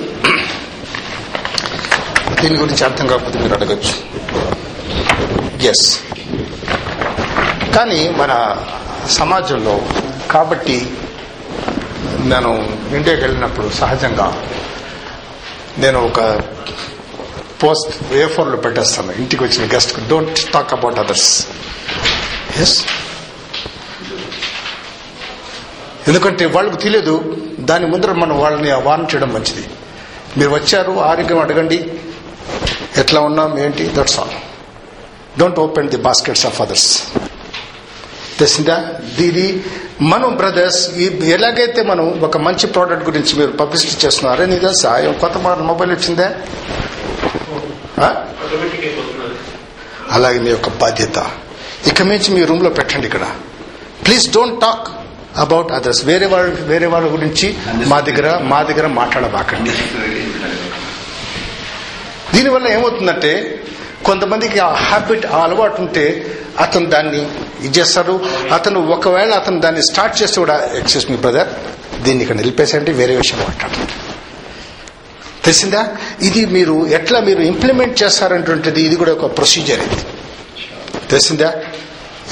దీని గురించి అర్థం కాకపోతే మీరు అడగచ్చు. ఎస్ కానీ మన సమాజంలో కాబట్టి నేను ఇండియాకి వెళ్ళినప్పుడు సహజంగా నేను ఒక పోస్ట్ ఏ ఫోన్లో పెట్టేస్తాను. ఇంటికి వచ్చిన guest don't talk about others yes ఎందుకంటే వాళ్ళకు తెలియదు దాని ముందర మనం వాళ్ళని వార్న్ చేయడం మంచిది. మీరు వచ్చారు ఆరోగ్యం అడగండి. ఎట్లా ఉన్నాం ఏంటి? That's all don't open the baskets of others తెలిసిందా? దీని మనం బ్రదర్స్ ఎలాగైతే మనం ఒక మంచి ప్రోడక్ట్ గురించి మీరు పబ్లిసిటీ చేస్తున్నారో నీ తెలుసా? కొత్త మోడల్ మొబైల్ వచ్చిందే? అలాగే మీ యొక్క బాధ్యత. ఇక మించి మీ రూమ్లో పెట్టండి ఇక్కడ. Please don't talk about others వేరే వాళ్ళ వేరే వాళ్ళ గురించి మా దగ్గర మా దగ్గర మాట్లాడబాకండి. దీనివల్ల ఏమవుతుందంటే కొంతమందికి ఆ హ్యాబిట్ ఆ అలవాటు ఉంటే అతను దాన్ని ఇది చేస్తారు అతను ఒకవేళ అతను దాన్ని స్టార్ట్ చేస్తే కూడా ఎక్స్క్యూస్ మీ బ్రదర్ దీన్ని ఇక్కడ నిలిపేసేయండి వేరే విషయం మాట్లాడతాడు తెలిసిందా? ఇది మీరు ఎట్లా మీరు ఇంప్లిమెంట్ చేస్తారంటుంటది ఇది కూడా ఒక ప్రొసీజర్ ఇది. తెలిసిందా?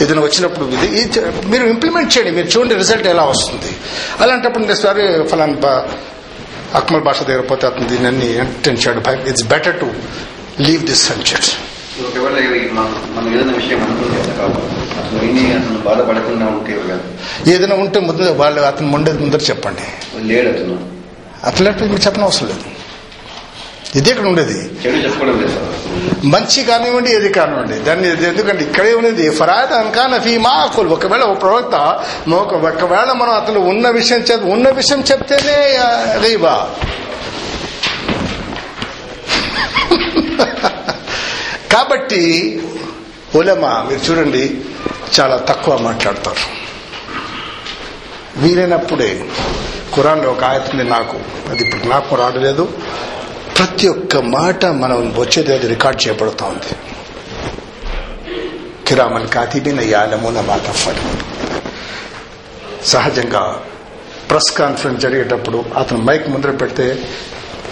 ఏదైనా వచ్చినప్పుడు ఇది మీరు ఇంప్లిమెంట్ చేయండి మీరు చూడండి రిజల్ట్ ఎలా వస్తుంది. అలాంటప్పుడు నేను సరే ఫలాన్ అక్మల్ భాష దగ్గర పోతే అతను దీన్ని అన్ని ఎంటర్టైన్ చేయడం. It's better to leave this subject ఒకవేళ మనం ఏదైనా విషయం అనుకుంటే అతను విని అతను బాధపడకుండా ఉంటే ఏదైనా ఉంటే ముందు వాళ్ళు అతను ఉండేది ముందర చెప్పండి. లేడు అతను? అట్లా మీరు చెప్పడం అవసరం లేదు. ఇదే ఇక్కడ ఉండేది. మంచి కానివ్వండి ఏది కానివ్వండి. దాన్ని ఎందుకంటే ఇక్కడే ఉన్నది ఫరాద్ అన్కాన ఫీ మాకుల్ ఒకవేళ ఒక ప్రవక్త ఒక- ఒకవేళ మనం అతను ఉన్న విషయం చెప్ ఉన్న విషయం చెప్తేనే రీబా. కాబట్టి ఉలమా మీరు చూడండి చాలా తక్కువ మాట్లాడతారు. వీలైనప్పుడే ఖురాన్లో ఒక ఆయతుంది నాకు. అది ఇప్పుడు నాకు రాడలేదు ప్రతి ఒక్క మాట మనం వచ్చేది అది రికార్డ్ చేయబడుతూ ఉంది కిరామన్ కాతిబిన యాలమున మాట సహజంగా ప్రెస్ కాన్ఫరెన్స్ జరిగేటప్పుడు అతను మైక్ ముందర పెడితే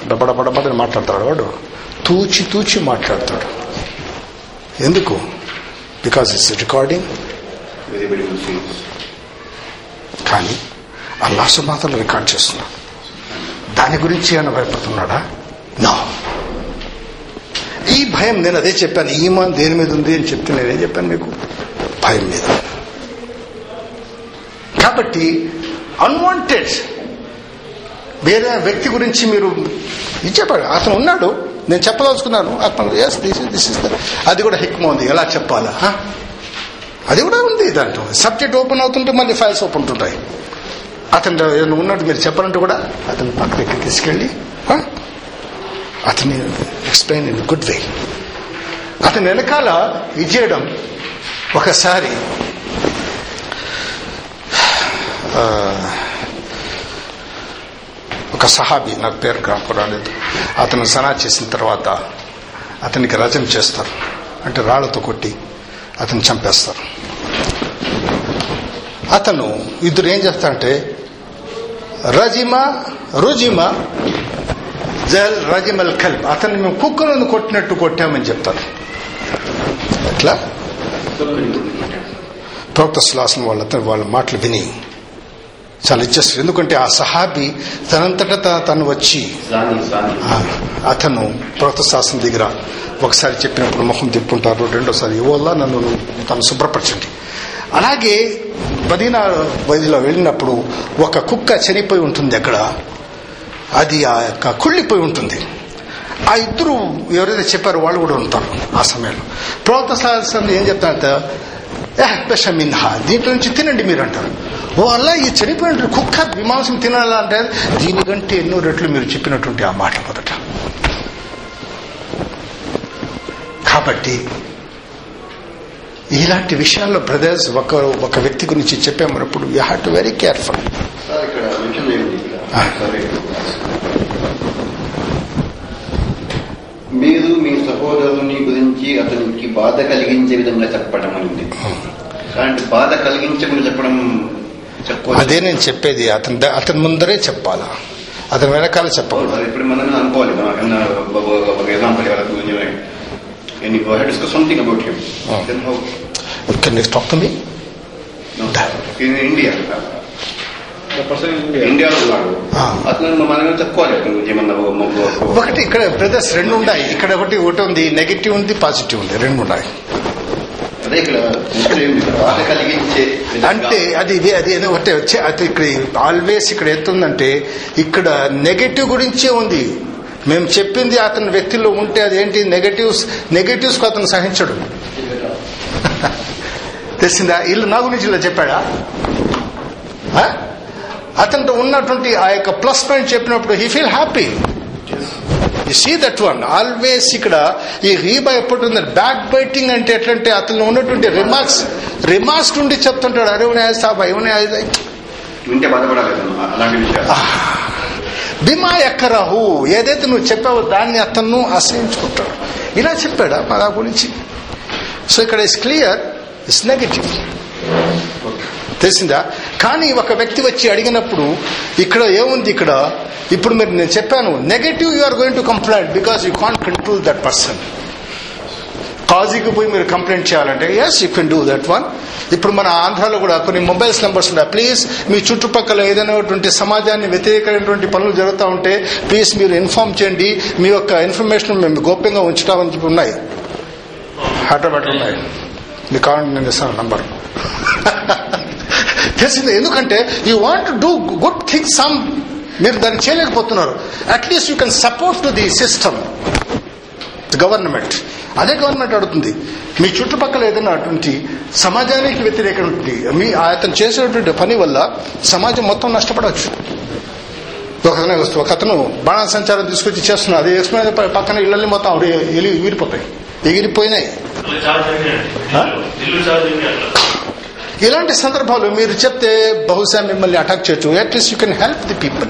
డబ్బడబడబడని మాట్లాడతాడు వాడు. తూచి తూచి మాట్లాడతాడు. ఎందుకు? Because it's recording very very good మాత్రం కానీ రికార్డ్ చేస్తున్నాడు. దాని గురించి ఏమైనా భయపడుతున్నాడా? నా ఈ భయం నేను అదే చెప్పాను. ఈమాన్ దేని మీద ఉంది అని చెప్తే నేనేం చెప్పాను మీకు? భయం మీద. కాబట్టి అన్వాంటెడ్ వేరే వ్యక్తి గురించి మీరు ఇది చెప్పాడు అతను ఉన్నాడు. నేను చెప్పదలుచుకున్నాను. అతను ఎస్ దిస్ దిస్ ఇస్ అది కూడా హిక్మ ఉంది. ఎలా చెప్పాలా? అది కూడా ఉంది దాంట్లో. సబ్జెక్ట్ ఓపెన్ అవుతుంటే మళ్ళీ ఫైల్స్ ఓపెన్ ఉంటుంటాయి అతను ఏదైనా ఉన్నట్టు మీరు చెప్పాలంటే కూడా అతను పక్కకి తీసుకెళ్ళి అతని ఎక్స్ప్లెయిన్ ఇన్ గుడ్ వే అతని వెనకాల ఇది చేయడం ఒకసారి ఒక సహాబీ నాకు పేరు జ్ఞాపకం రాలేదు అతను సనా చేసిన తర్వాత అతనికి రజం చేస్తారు. అంటే రాళ్ళతో కొట్టి అతను చంపేస్తారు. అతను ఇద్దరు ఏం చేస్తారంటే రజిమా రుజిమా జల్ రజిమల్ కల్బ్. అతను మేము కుక్కలను కొట్టినట్టు కొట్టామని చెప్తారు. ఎట్లా? ప్రవక్త సులాసం వాళ్ళ వాళ్ళ మాటలు విని చాలా ఇచ్చేస్తారు ఎందుకంటే ఆ సహాబి తనంతటా తను వచ్చి అతను ప్రవక్త శాస్త్రం దగ్గర ఒకసారి చెప్పినప్పుడు ముఖం తిప్పుకుంటారు రెండోసారి ఇవల్ల నన్ను తను శుభ్రపరచండి. అలాగే మదీనా వదిలో వెళ్ళినప్పుడు ఒక కుక్క చనిపోయి ఉంటుంది అక్కడ. అది ఆ యొక్క కుళ్ళిపోయి ఉంటుంది. ఆ ఇద్దరు ఎవరైతే చెప్పారో వాళ్ళు కూడా ఉంటారు ఆ సమయంలో. ప్రవక్త శాస్త్రం ఏం చెప్తారంటే మిన్హా దీంట్లో నుంచి తినండి మీరు అంటారు ఓ అలా ఈ చనిపోయిన కుక్క విమాంసం తినాలంటే దీనికంటే ఎన్నో రెట్లు మీరు చెప్పినటువంటి ఆ మాట మొదట. కాబట్టి ఇలాంటి విషయాల్లో బ్రదర్స్ ఒక ఒక వ్యక్తి గురించి చెప్పామన్నప్పుడు you have to very careful మీరు మీ సహోదరుని గురించి అతనికి బాధ కలిగించే విధంగా చెప్పడం అనేది అలాంటి బాధ కలిగించకుండా చెప్పడం అదే నేను చెప్పేది. అతని అతని ముందరే చెప్పాలా? అతని వెనకాల చెప్పకూడదు. ఇప్పుడు మనం అనుకోవాలి? కెన్ యూ టాక్ టు మీ ఓ- ఒకటి ఇక్కడ బ్రదర్స్ రెండు ఉన్నాయి. ఇక్కడ ఒకటి ఒకటి ఉంది. నెగిటివ్ ఉంది పాజిటివ్ ఉంది. రెండు ఉన్నాయి. అంటే అది ఇది- అది ఏదో ఒకటే వచ్చే అది ఇక్కడ ఆల్వేస్ ఇక్కడ ఎత్తుందంటే ఇక్కడ నెగటివ్ గురించే ఉంది. మేము చెప్పింది అతని వ్యక్తిలో ఉంటే అదేంటి? నెగటివ్స్ నెగటివ్స్ అతను సహించడు. తెలిసిందా? ఇల్లు నా గురించి ఇలా చెప్పాడా? అతనితో ఉన్నటువంటి ఆ యొక్క ప్లస్ పాయింట్ చెప్పినప్పుడు he feel happy you see that one always ఇక్కడ ఈ రీబా ఎప్పుడు ఉంది బ్యాక్ బైటింగ్ అంటే ఎట్లంటే అతను ఉన్నటువంటి రిమార్క్స్ రిమార్క్స్ నుండి చెప్తుంటాడు. అరే సాబ్ ఇవనే వింటే బిమా ఎక్కరాహు? ఏదైతే నువ్వు చెప్పావో దాన్ని అతను అసహించుకుంటాడు. ఇలా చెప్పాడా మా గురించి. సో ఇక్కడ ఇస్ క్లియర్ ఇట్స్ నెగటివ్ తెలిసిందా? కానీ ఒక వ్యక్తి వచ్చి అడిగినప్పుడు ఇక్కడ ఏముంది ఇక్కడ? ఇప్పుడు మీరు నేను చెప్పాను negative you are going to complaint because you can't control that person కాజీకి పోయి మీరు కంప్లైంట్ చేయాలంటే yes you can do that one ఇప్పుడు మన ఆంధ్రాలో కూడా కొన్ని మొబైల్స్ నెంబర్స్ ఉన్నాయి. ప్లీజ్ మీ చుట్టుపక్కల ఏదైనాటువంటి సమాజాన్ని వ్యతిరేకమైనటువంటి పనులు జరుగుతూ ఉంటే ప్లీజ్ మీరు ఇన్ఫార్మ్ చేయండి. మీ యొక్క ఇన్ఫర్మేషన్ మేము గోప్యంగా ఉంచుతామని చెప్పి ఉన్నాయి. ఆటోమేటిక్ ఉన్నాయి. మీ కావాలంటే నేను ఇస్తాను నంబర్. తెలిసింది. ఎందుకంటే you want do good thing some మీరు దాన్ని చేయలేకపోతున్నారు. At least you can support to the system government అదే గవర్నమెంట్ అడుగుతుంది. మీ చుట్టుపక్కల ఏదైనా అటువంటి సమాజానికి వ్యతిరేకటువంటి మీ అతను చేసేటువంటి పని వల్ల సమాజం మొత్తం నష్టపడవచ్చు. ఒకతనే వస్తూ ఒక అతను బాణ సంచారం తీసుకొచ్చి చేస్తున్నాడు. అది వేసుకునే పక్కన ఇళ్ళని మొత్తం ఎగిరిపోతాయి. ఎగిరిపోయినాయి. ఇలాంటి సందర్భాలు మీరు చెప్తే బహుశా మిమ్మల్ని అటాక్ చేయొచ్చు. At least you can help the people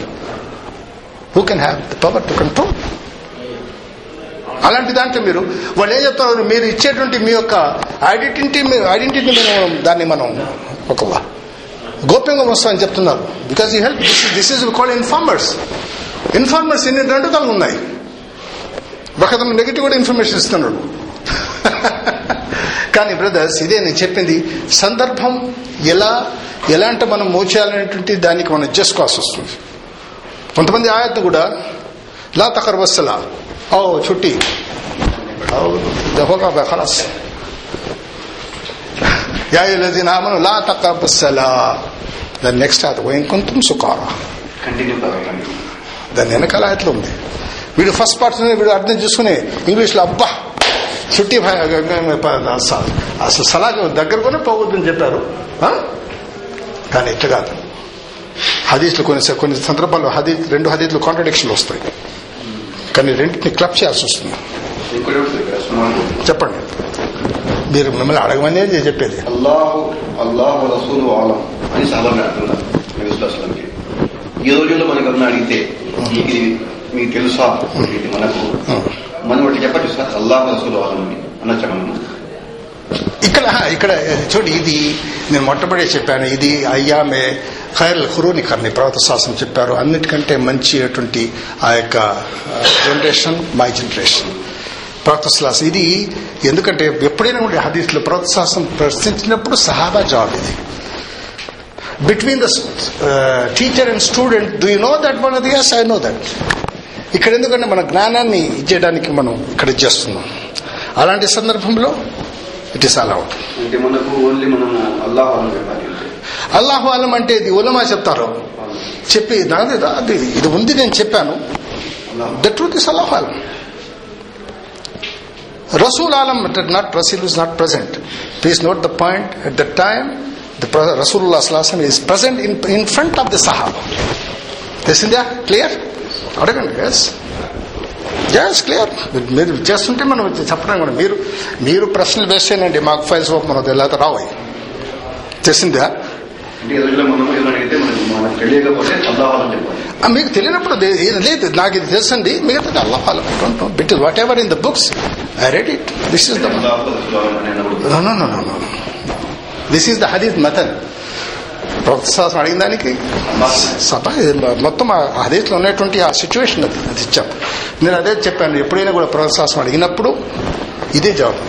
who can have the power to control అలాంటి దాంట్లో మీరు వాళ్ళు ఏం చెప్తున్నారు మీరు ఇచ్చేటువంటి మీ యొక్క ఐడెంటిటీ ఐడెంటిటీ మనం దాన్ని మనం ఒక గోప్యంగా వస్తామని చెప్తున్నారు. బికాస్ ఈ help this is call informers informers ఎన్ని రెండు రకాలు ఉన్నాయి ఒకతను నెగిటివ్ కూడా ఇన్ఫర్మేషన్ ఇస్తున్నాడు. కానీ బ్రదర్స్ ఇదే నేను చెప్పింది సందర్భం ఎలా ఎలాంటి మనం మోచేయాలనేటువంటి దానికి మనం చేసుకోవాల్సి వస్తుంది. కొంతమంది ఆయత్ను కూడా లా తకర్ వస్తలా ఓ చుట్టి ఖలాస్. యా ఆమను లా తకర్బస్సలా దాని నెక్స్ట్ ఓ ఇంకొంతం కావాలి దాని వెనకాల ఆయతలో ఉంది. వీడు ఫస్ట్ పార్ట్ వీడు అర్థం చేసుకుని ఇంగ్లీష్లో అబ్బా చుట్టి అసలు సలహా దగ్గర కూడా పోవద్దని చెప్పారు? కానీ ఇట్లా కాదు. హదీస్లు కొన్ని కొన్ని సందర్భాల్లో హదీస్ రెండు హదీస్లు కాంట్రడిక్షన్ వస్తాయి. కానీ రెండింటిని క్లబ్ చేయాల్సి వస్తుంది. చెప్పండి. మీరు మిమ్మల్ని అడగమని నేను చెప్పేది. ఈ రోజుల్లో మనకు అడిగితే మీకు తెలుసా? మనకు మనం ఒకటి చెప్పచ్చు సార్. అల్లాహు రసూలు ఆలం అనొచ్చా ఇక్కడ ఇక్కడ చూడు ఇది నేను మొట్టమొదటి చెప్పాను ఇది అయ్యామే ఖైర్ ఖురూని కర్ణి ప్రవత శాసనం చెప్పారు. అన్నిటికంటే మంచి అటువంటి ఆ యొక్క జనరేషన్ మై జనరేషన్ ప్రవక్త శాసనం ఇది ఎందుకంటే ఎప్పుడైనా ఉండే హదీస్లో ప్రవక్త శాసనం ప్రశ్నించినప్పుడు సహాబా జాబ్ ఇది. Between the teacher and student do you know that one అది ఎస్ ఐ నో దట్ ఇక్కడ ఎందుకంటే మన జ్ఞానాన్ని ఇచ్చేయడానికి మనం ఇక్కడ చేస్తున్నాం. అలాంటి సందర్భంలో ఇట్ ఇస్ అలౌడ్ అంటే మనకు ఓన్లీ మనము అల్లాహు చెప్పాలి అంటే. అల్లాహు అలం అంటే ఇది ఉలమా చెప్తారు. చెప్పి నాది అది ఇది ఉంది నేను చెప్పాను. ద ట్రూత్ ఇస్ అల్లాహు అలం రసూల్ ఆలం not Rasool is not present please note the point at the time the అస్లాసం is present in in front of the Sahaba తెలిసిందా క్లియర్ అడగండి ఎస్ ఎస్ క్లియర్ మీరు చేస్తుంటే మనం చెప్పడం కూడా. మీరు మీరు ప్రశ్నలు వేస్తేనండి మాకు ఫైల్స్ ఓపెన్ అవుతాయి లేకపోతే రావాయి తెలిసిందా మీకు తెలియనప్పుడు లేదు. నాకు ఇది తెలుసండి. మిగతా అల్లా follow but whatever in the books I read it this is this is the hadith method ప్రవక్త శాస్త్రం అడిగిన దానికి? సభ మొత్తం ఆ హదీత్లో ఉన్నటువంటి ఆ సిచ్యువేషన్ అది అది ఇచ్చాం నేను అదే చెప్పాను ఎప్పుడైనా కూడా ప్రవక్త శాస్త్రం అడిగినప్పుడు ఇదే జవాబు.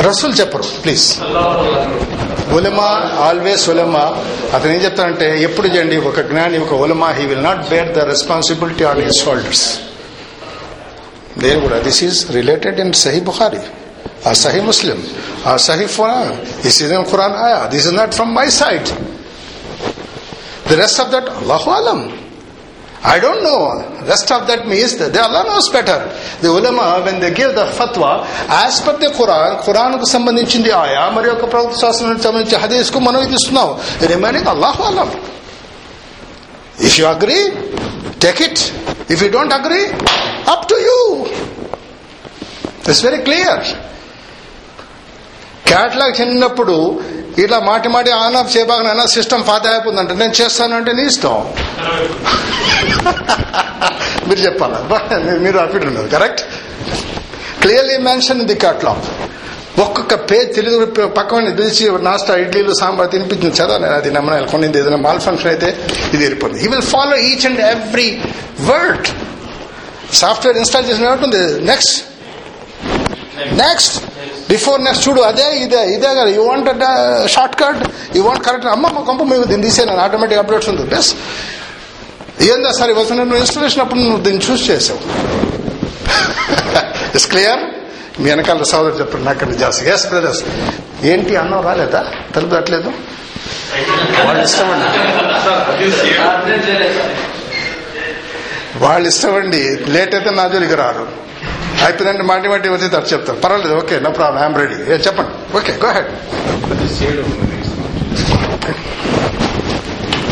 రసూలు చెప్పరు ప్లీజ్ ఉలమా ఆల్వేస్ ఉలమా. అతను ఏం చెప్తానంటే ఎప్పుడు చేయండి ఒక జ్ఞాని ఒక ఉలమా he will not bear the responsibility on his shoulders నేను కూడా దిస్ ఈజ్ రిలేటెడ్ ఇన్ సహీ బుఖారీ ఆ సహీ ముస్లిం ఆ సహీ ఖురాన్ దిస్ ఇస్ ఇన్ ఖురాన్ ఆయా this is not from my side the rest of that అల్లాహు అలం I don't know. Rest of that means that the Allah knows better. The ulama, when they give the fatwa, as per the Quran, Quran కు సంబంధించింది ఆయా మరి యొక్క ప్రభుత్వ శాస్త్రానికి సంబంధించి హదీస్కు మనం ఇది ఇస్తున్నాం రిమైనింగ్ అల్లాహు అలం If you agree take it. If you don't agree up to you It's very clear catalogue చిన్నప్పుడు ఇట్లా మాటి మాటి ఆన్ ఆఫ్ చేయబాగా సిస్టమ్ పాత అయిపోతుందంటే. నేను చేస్తానంటే నీ ఇష్టం. మీరు చెప్పాలా? మీరు అఫిడ్ ఉండదు correct clearly mention the catalogue ఒక్కొక్క పేజ్ తెలుగు పక్కన పిలిచి నాస్టా ఇడ్లీలు సాంబార్ తినిపించింది చదా నేను అది నమ్మన. కొనింది ఏదైనా మాల్ ఫంక్షన్ అయితే ఇది వెళ్ళిపోతుంది he will follow each and every word software install చేసిన ఉంటుంది? నెక్స్ట్ నెక్స్ట్ బిఫోర్ నెక్స్ట్ చూడు అదే ఇదే ఇదే కదా. You want shortcut you want correct అమ్మ మా కొంప మీకు దీన్ని తీసేను ఆటోమేటిక్ అప్డేట్స్ ఉంది. బెస్ ఏందా సార్ ఇవ్వచ్చు నువ్వు ఇన్స్టలేషన్ అప్పుడు నువ్వు దీన్ని చూస్ చేసావు? ఇట్స్ క్లియర్ మీ వెనకాల సోదరు చెప్పారు నాకు జాస్తి. ఎస్ బ్రదర్స్ ఏంటి అన్నం రాలేదా? తలుపు తట్టలేదు వాళ్ళు ఇష్టమండి. వాళ్ళు ఇష్టమండి. లేట్ అయితే నా దగ్గరికి రారు. అయిపోయిందంటే మాటి మాటి వచ్చి తట్టు చెప్తారు. పర్వాలేదు okay no problem I'm ready చెప్పండి. Okay go ahead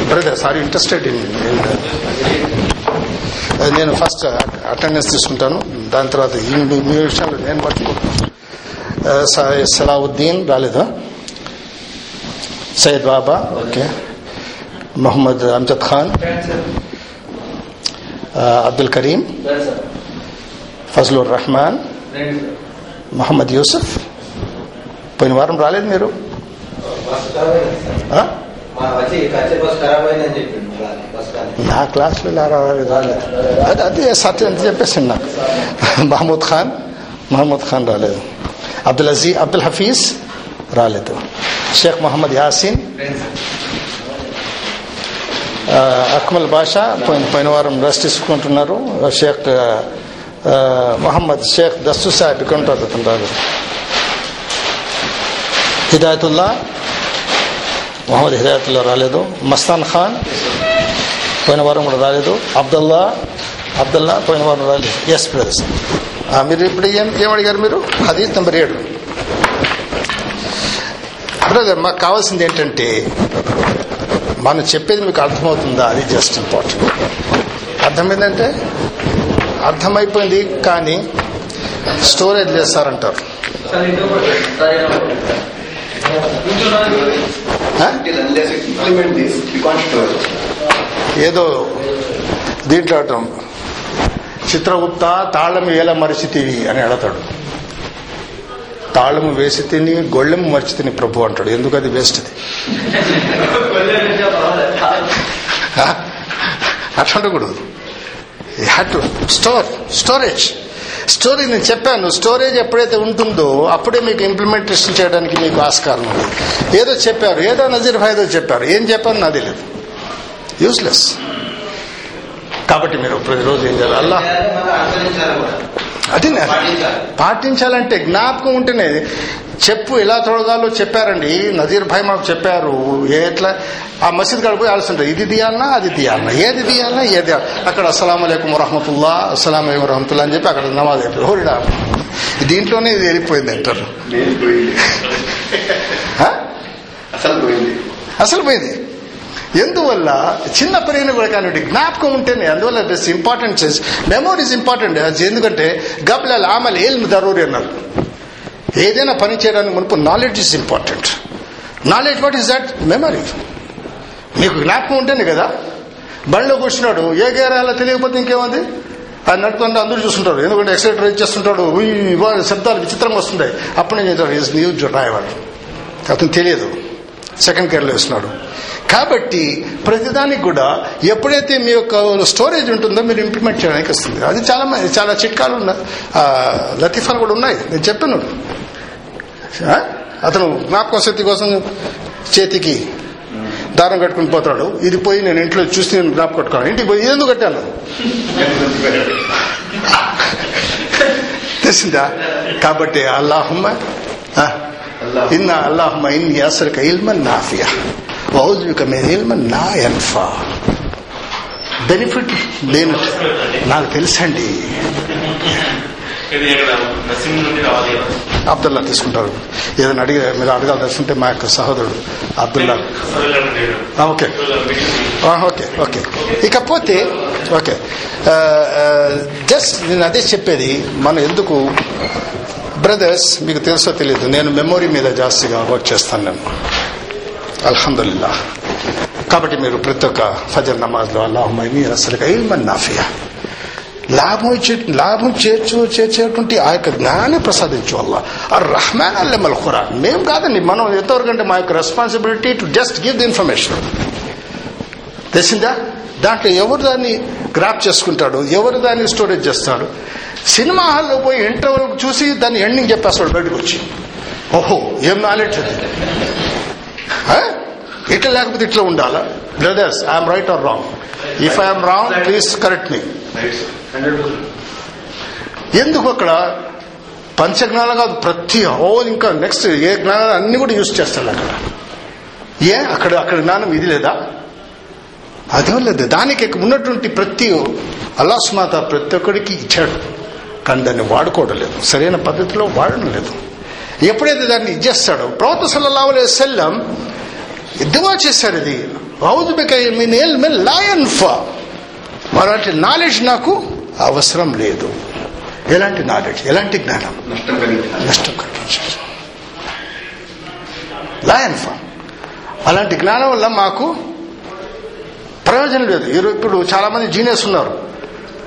brothers are interested in నేను ఫస్ట్ అటెండెన్స్ తీసుకుంటాను. దాని తర్వాత ఈ మీ- నేను పట్టుకుంటాను సలావుద్దీన్ రాలేదా? సయ్యద్ బాబా ఓకే. మొహమ్మద్ అమ్జద్ ఖాన్ అబ్దుల్ కరీం ఫజ్లుర్ ఫజలుర్ రహమాన్ మహమ్మద్ యూసుఫ్. పోయిన వారం రాలేదు మీరు? నా క్లాస్లో రాలేదు అది అదే సత్యం? అని చెప్పేసి నాకు. మహమూద్ ఖాన్ మహమూద్ ఖాన్ రాలేదు. అబ్దుల్ అజీ అబ్దుల్ హఫీజ్ రాలేదు. షేక్ మొహమ్మద్ యాసీన్. అక్మల్ బాషా పోయిన పోయిన వారం రెస్ట్ తీసుకుంటున్నారు. షేక్ మొహమ్మద్ షేక్ దస్తు సాహెబ్ కొంటారు రాలేదు. హిదాయతుల్లా మొహమ్మద్ హిదాయతుల్లా రాలేదు. మస్తాన్ ఖాన్ పోయిన వారం కూడా రాలేదు. అబ్దుల్లా అబ్దుల్లా పోయిన వారం రాలేదు. ఎస్ బ్రదర్స్ మీరు ఇప్పుడు ఏం ఏం అడిగారు మీరు? హదీత్ నెంబర్ ఏడు. బ్రదర్ మాకు కావాల్సింది ఏంటంటే మనం చెప్పేది మీకు అర్థమవుతుందా? అది జస్ట్ ఇంపార్టెంట్ అర్థమైందంటే? అర్థమైపోయింది కానీ స్టోరేజ్ చేస్తారంటారు. ఏదో దీంట్లో అటం చిత్రగుప్త తాళం ఏల మరిచితివి అని అడతాడు తాళము వేసి తిని గొళ్ళెము మరిచి తిని ప్రభు అంటాడు. ఎందుకు అది? వేస్ట్ అది? అట్లా ఉండకూడదు. Had to store storage story నేను చెప్పాను స్టోరేజ్ ఎప్పుడైతే ఉంటుందో అప్పుడే మీకు ఇంప్లిమెంటేషన్ చేయడానికి మీకు ఆస్కారం ఉంది. ఏదో చెప్పారు ఏదో నజీర్ ఫైదో చెప్పారు ఏం చెప్పారు నాకు లేదు. యూస్లెస్ కాబట్టి మీరు ప్రతిరోజు ఏం చేయాలి? అల్లా. అది పాటించాలి. పాటించాలంటే జ్ఞాపకం ఉంటేనే చెప్పు ఎలా తొడగాలో చెప్పారండి. నజీర్ భాయ్ మాకు చెప్పారు. ఏ ఎట్లా ఆ మసీద్ కాడ పోయి ఆలోచన ఇది తీయాలన్నా అది తీయాలన్నా ఏది తీయాలన్నా ఏది అక్కడ అస్సలం అయికం వరహమతుల్లా అస్సలం అయికం వరహమతుల్లా అని చెప్పి అక్కడ నమాజ్ అయిపోయి హోరిడా దీంట్లోనే ఇది వెళ్ళిపోయింది అంటారు? అసలు పోయింది. అసలు పోయింది. ఎందువల్ల చిన్న పెరిగిన కూడా కానీ జ్ఞాపకం ఉంటేనే అందువల్ల this important sense memories important ఎందుకంటే గబ్ల ఆమల్ ఏళ్ళు దరూరి అన్నారు. ఏదైనా పని చేయడానికి మునుపు knowledge is important knowledge what is that memory మీకు జ్ఞాపకం ఉంటేనే కదా. బండిలో కూర్చున్నాడు ఏ గేరాలో తెలియకపోతే ఇంకేముంది? ఆయన నడుపుతుంటే అందరూ చూస్తుంటారు. ఎందుకంటే ఎక్సలేటర్ ఇచ్చేస్తుంటాడు ఇవాళ శబ్దాలు విచిత్రంగా వస్తుంటాయి. అప్పుడు నేను చెప్తాడు ఈజ్ న్యూస్ డ్రైవర్ అతను తెలియదు. సెకండ్ గేర్లో వేస్తున్నాడు. కాబట్టి ప్రతిదానికి కూడా ఎప్పుడైతే మీ యొక్క స్టోరేజ్ ఉంటుందో మీరు ఇంప్లిమెంట్ చేయడానికి వస్తుంది. అది చాలా చాలా చిట్కాలు ఉన్న ఆ, లతీఫాలు కూడా ఉన్నాయి. నేను చెప్పాను? అతను జ్ఞాపకం శక్తి కోసం చేతికి దారం కట్టుకుని పోతాడు ఇది పోయి నేను ఇంట్లో చూసి నేను జ్ఞాపకం కట్టుకోను ఇంటికి పోయి ఎందుకు కట్టాను? తెలిసిందా? కాబట్టి అల్లాహమ్మ ఇన్న అల్లాహమ్మ ఇన్ యాసరిక ఇల్మన్ నాఫియా. వౌజుక మీద నా ఎన్ఫా బెనిఫిట్ లేను నాకు తెలుసండి. అబ్దుల్లా తీసుకుంటారు. ఏదైనా అడిగి మీరు అడగాల్సింటే మా యొక్క సహోదరుడు అబ్దుల్లా. నేను. ఓకే. Okay okay. ఇకపోతే ఓకే. జస్ట్ నేను అదే చెప్పేది మనం ఎందుకు బ్రదర్స్ మీకు తెలుసో తెలియదు నేను మెమొరీ మీద జాస్తిగా వర్క్ చేస్తాను నేను. అల్హందుల్లా కాబట్టి మీరు ప్రతి ఒక్క ఫజర్ నమాజ్లో అల్లాహమ్మీ అసలు ఇల్మన్ నాఫియా. లాభం ఇచ్చే లాభం చేర్చు చేర్చేటువంటి ఆ యొక్క జ్ఞానాన్ని ప్రసాదించు అల్లా. ఆ రహమాన్ అల్లెమల్ ఖురాన్. మేము కాదండి మనం ఎంతవరకంటే మా యొక్క responsibility to just give the information తెలిసిందా? దాంట్లో ఎవరు దాన్ని గ్రాప్ చేసుకుంటాడు? ఎవరు దాన్ని స్టోరేజ్ చేస్తాడు? సినిమా హాల్లో పోయి ఇంటర్వల్ చూసి దాన్ని ఎండింగ్ చెప్పేస్తాడు బయటకు వచ్చి. ఓహో ఏం నాలెడ్జ్ అది? ఇట్లా లేకపోతే ఇట్లా ఉండాలా? Brothers I'm right or wrong if I'm wrong please correct me ఎందుకు అక్కడ పంచజ్ఞానం కాదు ప్రతి ఓ ఇంకా నెక్స్ట్ ఏ జ్ఞానాలు అన్ని కూడా యూజ్ చేస్తాను అక్కడ. ఏ? అక్కడ అక్కడ జ్ఞానం ఇది లేదా? అదేం లేదు. దానికి ఉన్నటువంటి ప్రతి అల్లాస్మాత ప్రతి ఒక్కడికి ఇచ్చాడు. కానీ దాన్ని వాడుకోవడం లేదు. సరైన పద్ధతిలో వాడడం లేదు. ఎప్పుడైతే దాన్ని ఇచ్చేస్తాడో ప్రవత సల్లాహులే సెల్లం దువా చేశారు ఇది మరొకటి నాలెడ్జ్ నాకు అవసరం లేదు. ఎలాంటి నాలెడ్జ్? ఎలాంటి జ్ఞానం? నష్టం కలిగించారు లాయన్ ఫా అలాంటి జ్ఞానం వల్ల మాకు ప్రయోజనం లేదు. ఈరోజు ఇప్పుడు చాలా మంది జీనియస్ ఉన్నారు.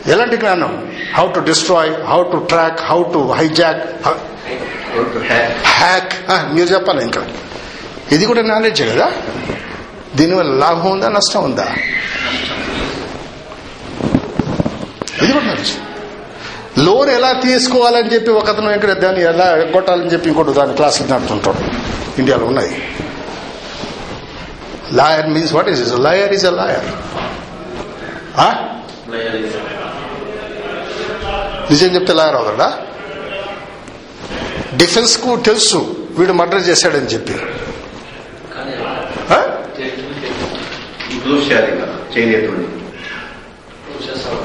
ఎలాంటి జ్ఞానం? How to destroy how to track how to hijack hack మీరు చెప్పాలి ఇంకా. ఇది కూడా నాలెడ్జే కదా? దీనివల్ల లాభం ఉందా నష్టం ఉందా? ఇది కూడా నాలెడ్జ్ లోన్ ఎలా తీసుకోవాలని చెప్పి ఒకతను ఇక్కడ దాన్ని ఎలా ఎగ్గొట్టాలని చెప్పి ఇంకోటి దాని క్లాసులు నడుతుంటాడు ఇండియాలో ఉన్నాయి. Lawyer means what is is lawyer is a lawyer నిజం చెప్తే లాయర్ అవుతాడా? డిఫెన్స్కు తెలుసు వీడు మర్డర్ చేశాడని చెప్పి కానీ ఆ? దూష్యాలిగా చేయలేటువంటి చూసేస్తాం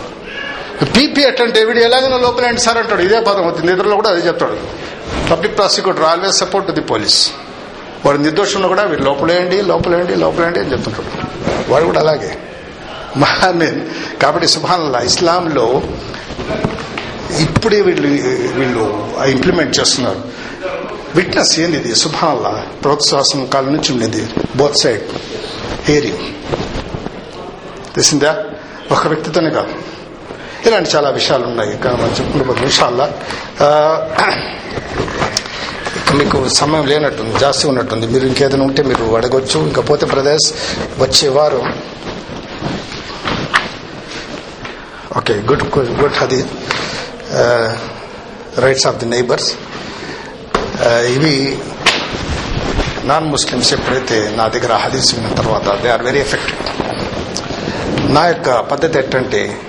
పీపీ అంటే వీడు ఎలాగైనా లోపలేండి సార్ అంటాడు ఇదే పదం అవుతుంది నిద్రలో కూడా అదే చెప్తాడు. Public prosecutor always support the police. వాడు నిర్దోషంలో కూడా వీడు లోపలేయండి లోపలేయండి లోపలేయండి అని చెప్తుంటాడు. వాడు కూడా అలాగే. మీన్ కాబట్టి సుభానల్లా ఇస్లాంలో ఇప్పుడే వీళ్ళు వీళ్ళు ఇంప్లిమెంట్ చేస్తున్నారు. విట్నెస్ ఏంది సుభానల్లా ప్రోత్సాహం కాలం నుంచి ఉండేది బోత్ సైడ్ హేరింగ్ తెలిసిందా ఒక వ్యక్తితోనే కాదు. ఇలాంటి చాలా విషయాలు ఉన్నాయి. ఇంకా మనం చెప్పుకుంటూ పోతే ఇన్షాల్లా మీకు సమయం లేనట్టుంది జాస్తి ఉన్నట్టుంది. మీరు ఇంకేదైనా ఉంటే మీరు అడగొచ్చు. ఇంకా పోతే బ్రదర్స్ వచ్చే వారు ఓకే గుడ్ గుడ్ అది రైట్స్ ఆఫ్ ది నైబర్స్ ఇవి నాన్ ముస్లిమ్స్ ఎప్పుడైతే నా దగ్గర హదీస్ విన్న తర్వాత దే ఆర్ వెరీ ఎఫెక్టెడ్ నా యొక్క పద్ధతి ఏంటంటే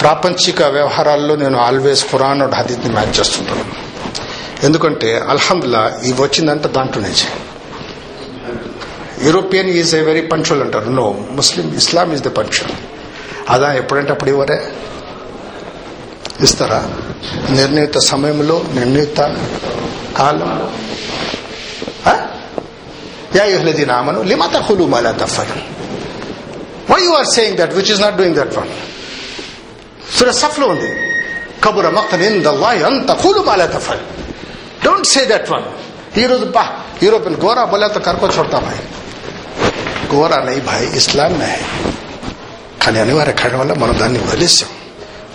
ప్రాపంచిక వ్యవహారాల్లో నేను ఆల్వేస్ ఖురాన్ అండ్ హదీత్ని మ్యాచ్ చేస్తుంటాను. ఎందుకంటే అల్హమ్దుల్లా ఇవి వచ్చిందంటే దాంట్లో నుంచి. European is a very punctual అంటారు. No Muslim Islam is the punctual అదా ఎప్పుడంటే అప్పుడు ఇవ్వరే? ఇస్తారా? నిర్ణీత సమయంలో నిర్ణీత కాలంలో యా యుహ్లదీన ఆమను లిమత హులు మా లా తఫ్అలూన్ why you are saying that which is not doing that one సూర సఫ్లో ఉంది కబుర మక్తన్ ఇన్ దల్లాహి అన్ తఖులు మా లా తఫ్అల్ డోంట్ సే దట్ వన్ ఈ రోజు బా యూరోపియన్ గోరా बोला तो कर को छोड़ता भाई గోరా नहीं भाई ఇస్లాం में है కానీ అనివార్య కారణం వల్ల మనం దాన్ని వదిలేసాం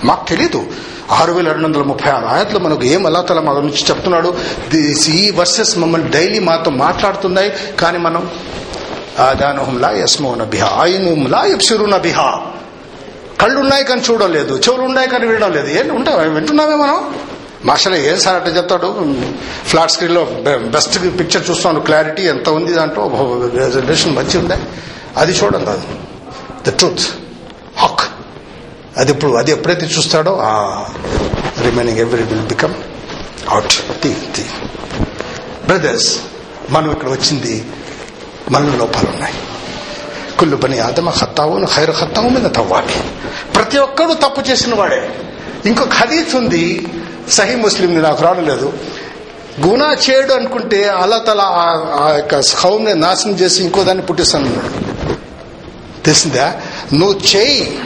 మాకు తెలీదు ఆరు వేల రెండు వందల ముప్పై ఆరు ఆయతలు మనకు ఏం అల్లాతల మన నుంచి చెప్తున్నాడు దిస్- ఈ వర్సెస్ మమ్మల్ని డైలీ మాతో మాట్లాడుతున్నాయి కానీ మనం ఆదానుహం లా యస్మోన బిహా ఆయనుహం లా యప్సిరున బిహా. కళ్ళు ఉన్నాయి కానీ చూడలేదు చెవులు ఉన్నాయి కానీ వినడం లేదు ఏం ఉంటాయి వింటున్నామే మనం? మాస్టర్ ఏం సార్ అంటే చెప్తాడు? ఫ్లాట్ స్క్రీన్లో బెస్ట్ పిక్చర్ చూస్తాను. క్లారిటీ ఎంత ఉంది దాంట్లో? రెజల్యూషన్ మంచి ఉందా? అది చూడండి అది ద ట్రూత్. హాక్. అది ఇప్పుడు అది ఎప్పుడైతే చూస్తాడో ఆ remaining every will become out. Thing thing brothers మనం ఇక్కడ వచ్చింది మనలో లోపాలు ఉన్నాయి కుళ్ళు పని ఆదమ ఖత్తావును ఖైరు ఖత్తావు మీద తవ్వాలి ప్రతి ఒక్కడు తప్పు చేసిన వాడే. ఇంకొక హదీత్ ఉంది సహీ ముస్లిం నాకు రాడలేదు గునా చేయడు అనుకుంటే అల్లా తల ఆ యొక్క హౌమ్ని నాశనం చేసి ఇంకో దాన్ని పుట్టిస్తాను అన్నాడు. తెలిసిందా? నువ్వు చేయి.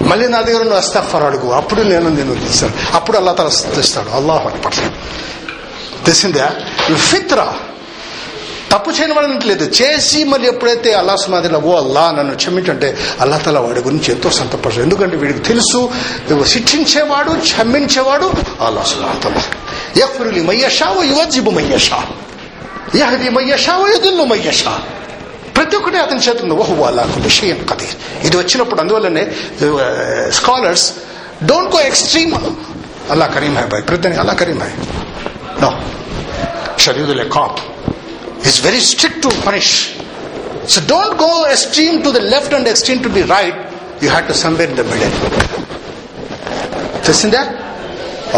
మళ్ళీ నా దగ్గర నువ్వు అస్తఫర్ అడుగు. అప్పుడు నేను నేను తీస్తాను అప్పుడు అల్లా తల తెస్తాడు అల్లాహ్ అక్బర్. తెలిసిందా? ఫిత్రా. తప్పు చేయని వాడు లేదు. చేసి మళ్ళీ ఎప్పుడైతే అల్లా సమాధిలో ఓ అల్లా నన్ను క్షమించంటే అల్లా తల వాడి గురించి ఎంతో సంతపడతాడు ఎందుకంటే వీడికి తెలుసు శిక్షించేవాడు క్షమించేవాడు అల్లా సుమాతల యహ్రులి మయ్యషా ఓ యువజిబు మయ్యషా యహది మయ్యషా ఓ యదుల్లు మయ్యషా ప్రతి ఒక్కటి అతని చేతుల్లో ఓహో అల్లా విషయం కదీర్ ఇది వచ్చినప్పుడు అందువల్లనే స్కాలర్స్ డోంట్ గో ఎక్స్ట్రీమ్. అల్లా కరీం హై భాయ్. ప్రతి అల్లా కరీం హై. నో. షరీదుల్ కాప్ He's very strict to punish. So don't go extreme to the left and extreme to the right. You have to somewhere in the middle. తెలిసిందా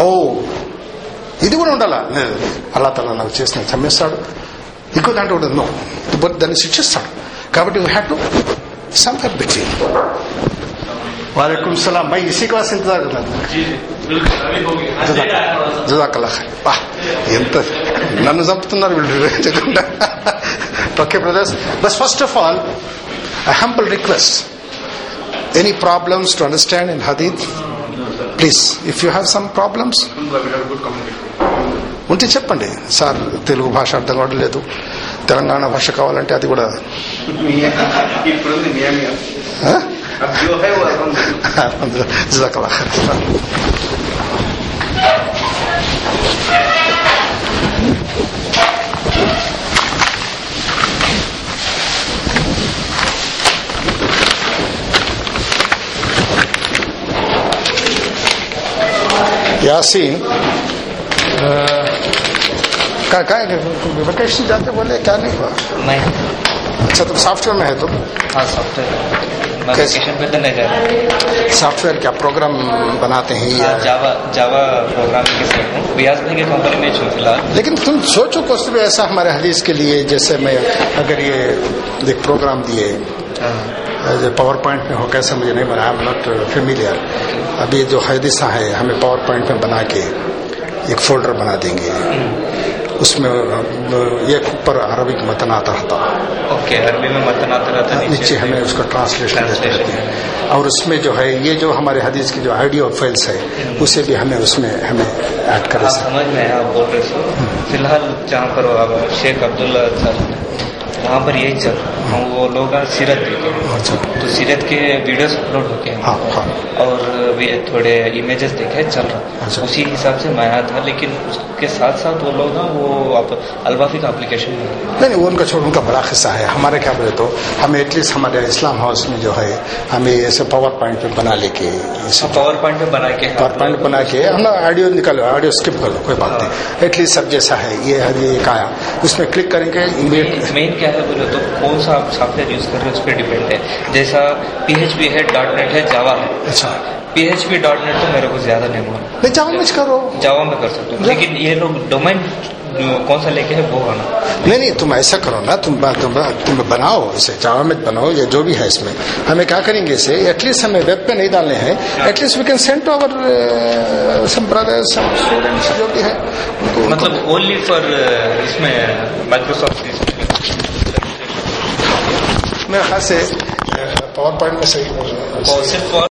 oh ఇది కూడా ఉండాలా అలా తల నాకు చేసిన చంపేస్తాడు ఇంకో దాంట్లో ఉండదు నో బట్ దాన్ని శిక్షిస్తాడు కాబట్టి యూ హ్యావ్ టు సంపర్ బిట్వీన్ వాలేకుం సలాం భయ్ ఇసీ క్లాస్ ఎంత దాకా ఎంత నన్ను చంపుతున్నారు వీళ్ళు. చెప్పకుండా okay brothers bus first of all I humble request any problems to understand in హదీద్ please if you have some problems ఉంటే చెప్పండి. సార్ తెలుగు భాష అర్థం కావడం లేదు. తెలంగాణ భాష కావాలంటే అది కూడా. یاسین؟ کہاں کہاں ویکیشن بولے کیا نہیں ہوا؟ نہیں۔ اچھا تم سافٹ ویئر میں ہے تم؟ ہاں سافٹ ویئر سافٹ ویئر کیا پروگرام بناتے ہیں لیکن تم سوچو کو ایسا ہمارے حدیث کے لیے جیسے میں اگر یہ ایک پروگرام دیے۔ جو پاور پوائنٹ میں ہو کیسے مجھے نہیں بنایا ناٹ فیملیئر ابھی جو حدیثہ ہے ہمیں پاور پوائنٹ میں بنا کے ایک فولڈر بنا دیں گے۔ اس میں ایک اوپر عربک متن آتا رہتا۔ عربی میں متن آتا رہتا نیچے۔ ہمیں اس کا ٹرانسلیشن دیتے ہیں۔ اور اس میں جو ہے یہ جو ہمارے حدیث کی جو آئیڈیا فائلس ہے اسے بھی ہمیں اس میں ہمیں ایڈ کر سمجھ میں آپ بول رہے فی الحال جہاں پر شیخ عبداللہ صاحب وہاں پر یہی سر ہم وہ لوگ سیرت بھی اچھا۔ تو سیرت کے ویڈیوز اپلوڈ ہو گئے ہاں، ہاں۔ اور بھی تھوڑے امیجز دیکھے چل رہا۔ اچھا۔ اسی حساب سے میں آیا تھا لیکن اس کے ساتھ ساتھ وہ لوگ نا وہ الوافی کا اپلیکیشن نہیں نہیں وہ ان کا چھوڑ ان کا بڑا حصہ ہے۔ ہمارے کیا بولے تو ہم ایٹ لیسٹ ہمارے اسلام ہاؤس میں جو ہے ہمیں ایسے پاور پوائنٹ پہ بنا لے کے پاور ہاں، پوائنٹ پہ بنا کے۔ پاور پوائنٹ بنا کے ہم آڈیو نکالو آڈیو اسکپ کر لو کوئی بات نہیں۔ ایٹ لیسٹ سب جیسا ہے یہ ایک آیا۔ اس میں کلک کریں گے مین کیا ہے بولے تو کون سا آپ سافٹ ویئر یوز کر رہے ہیں؟ اس پہ ڈیپینڈ ہے۔ جیسا پی ایچ پی ہے ڈاٹ نیٹ ہے جاوا ہے۔ اچھا۔ پی ایچ پی ڈاٹ نیٹ تو میرے کو زیادہ نہیں معلوم۔ جاوا میں کرو۔ جاوا میں کر سکتا ہوں۔ لیکن یہ لوگ ڈومین کون سا لے کے وہ ہونا نہیں نہیں تم ایسا کرو نا تم تم بناؤ اسے جاوا میں بناؤ یا جو بھی ہے اس میں۔ ہمیں کیا کریں گے اسے؟ ایٹ لیسٹ ہمیں ویب پہ نہیں ڈالنے ہیں۔ ایٹ لیسٹ وی کین سینڈ ٹو اوور سم برادر سم اسٹوڈینٹس جو بھی ہے۔ مطلب اونلی فار uh, اس میں مائکروسافٹ No, hace. PowerPoint me seguimos.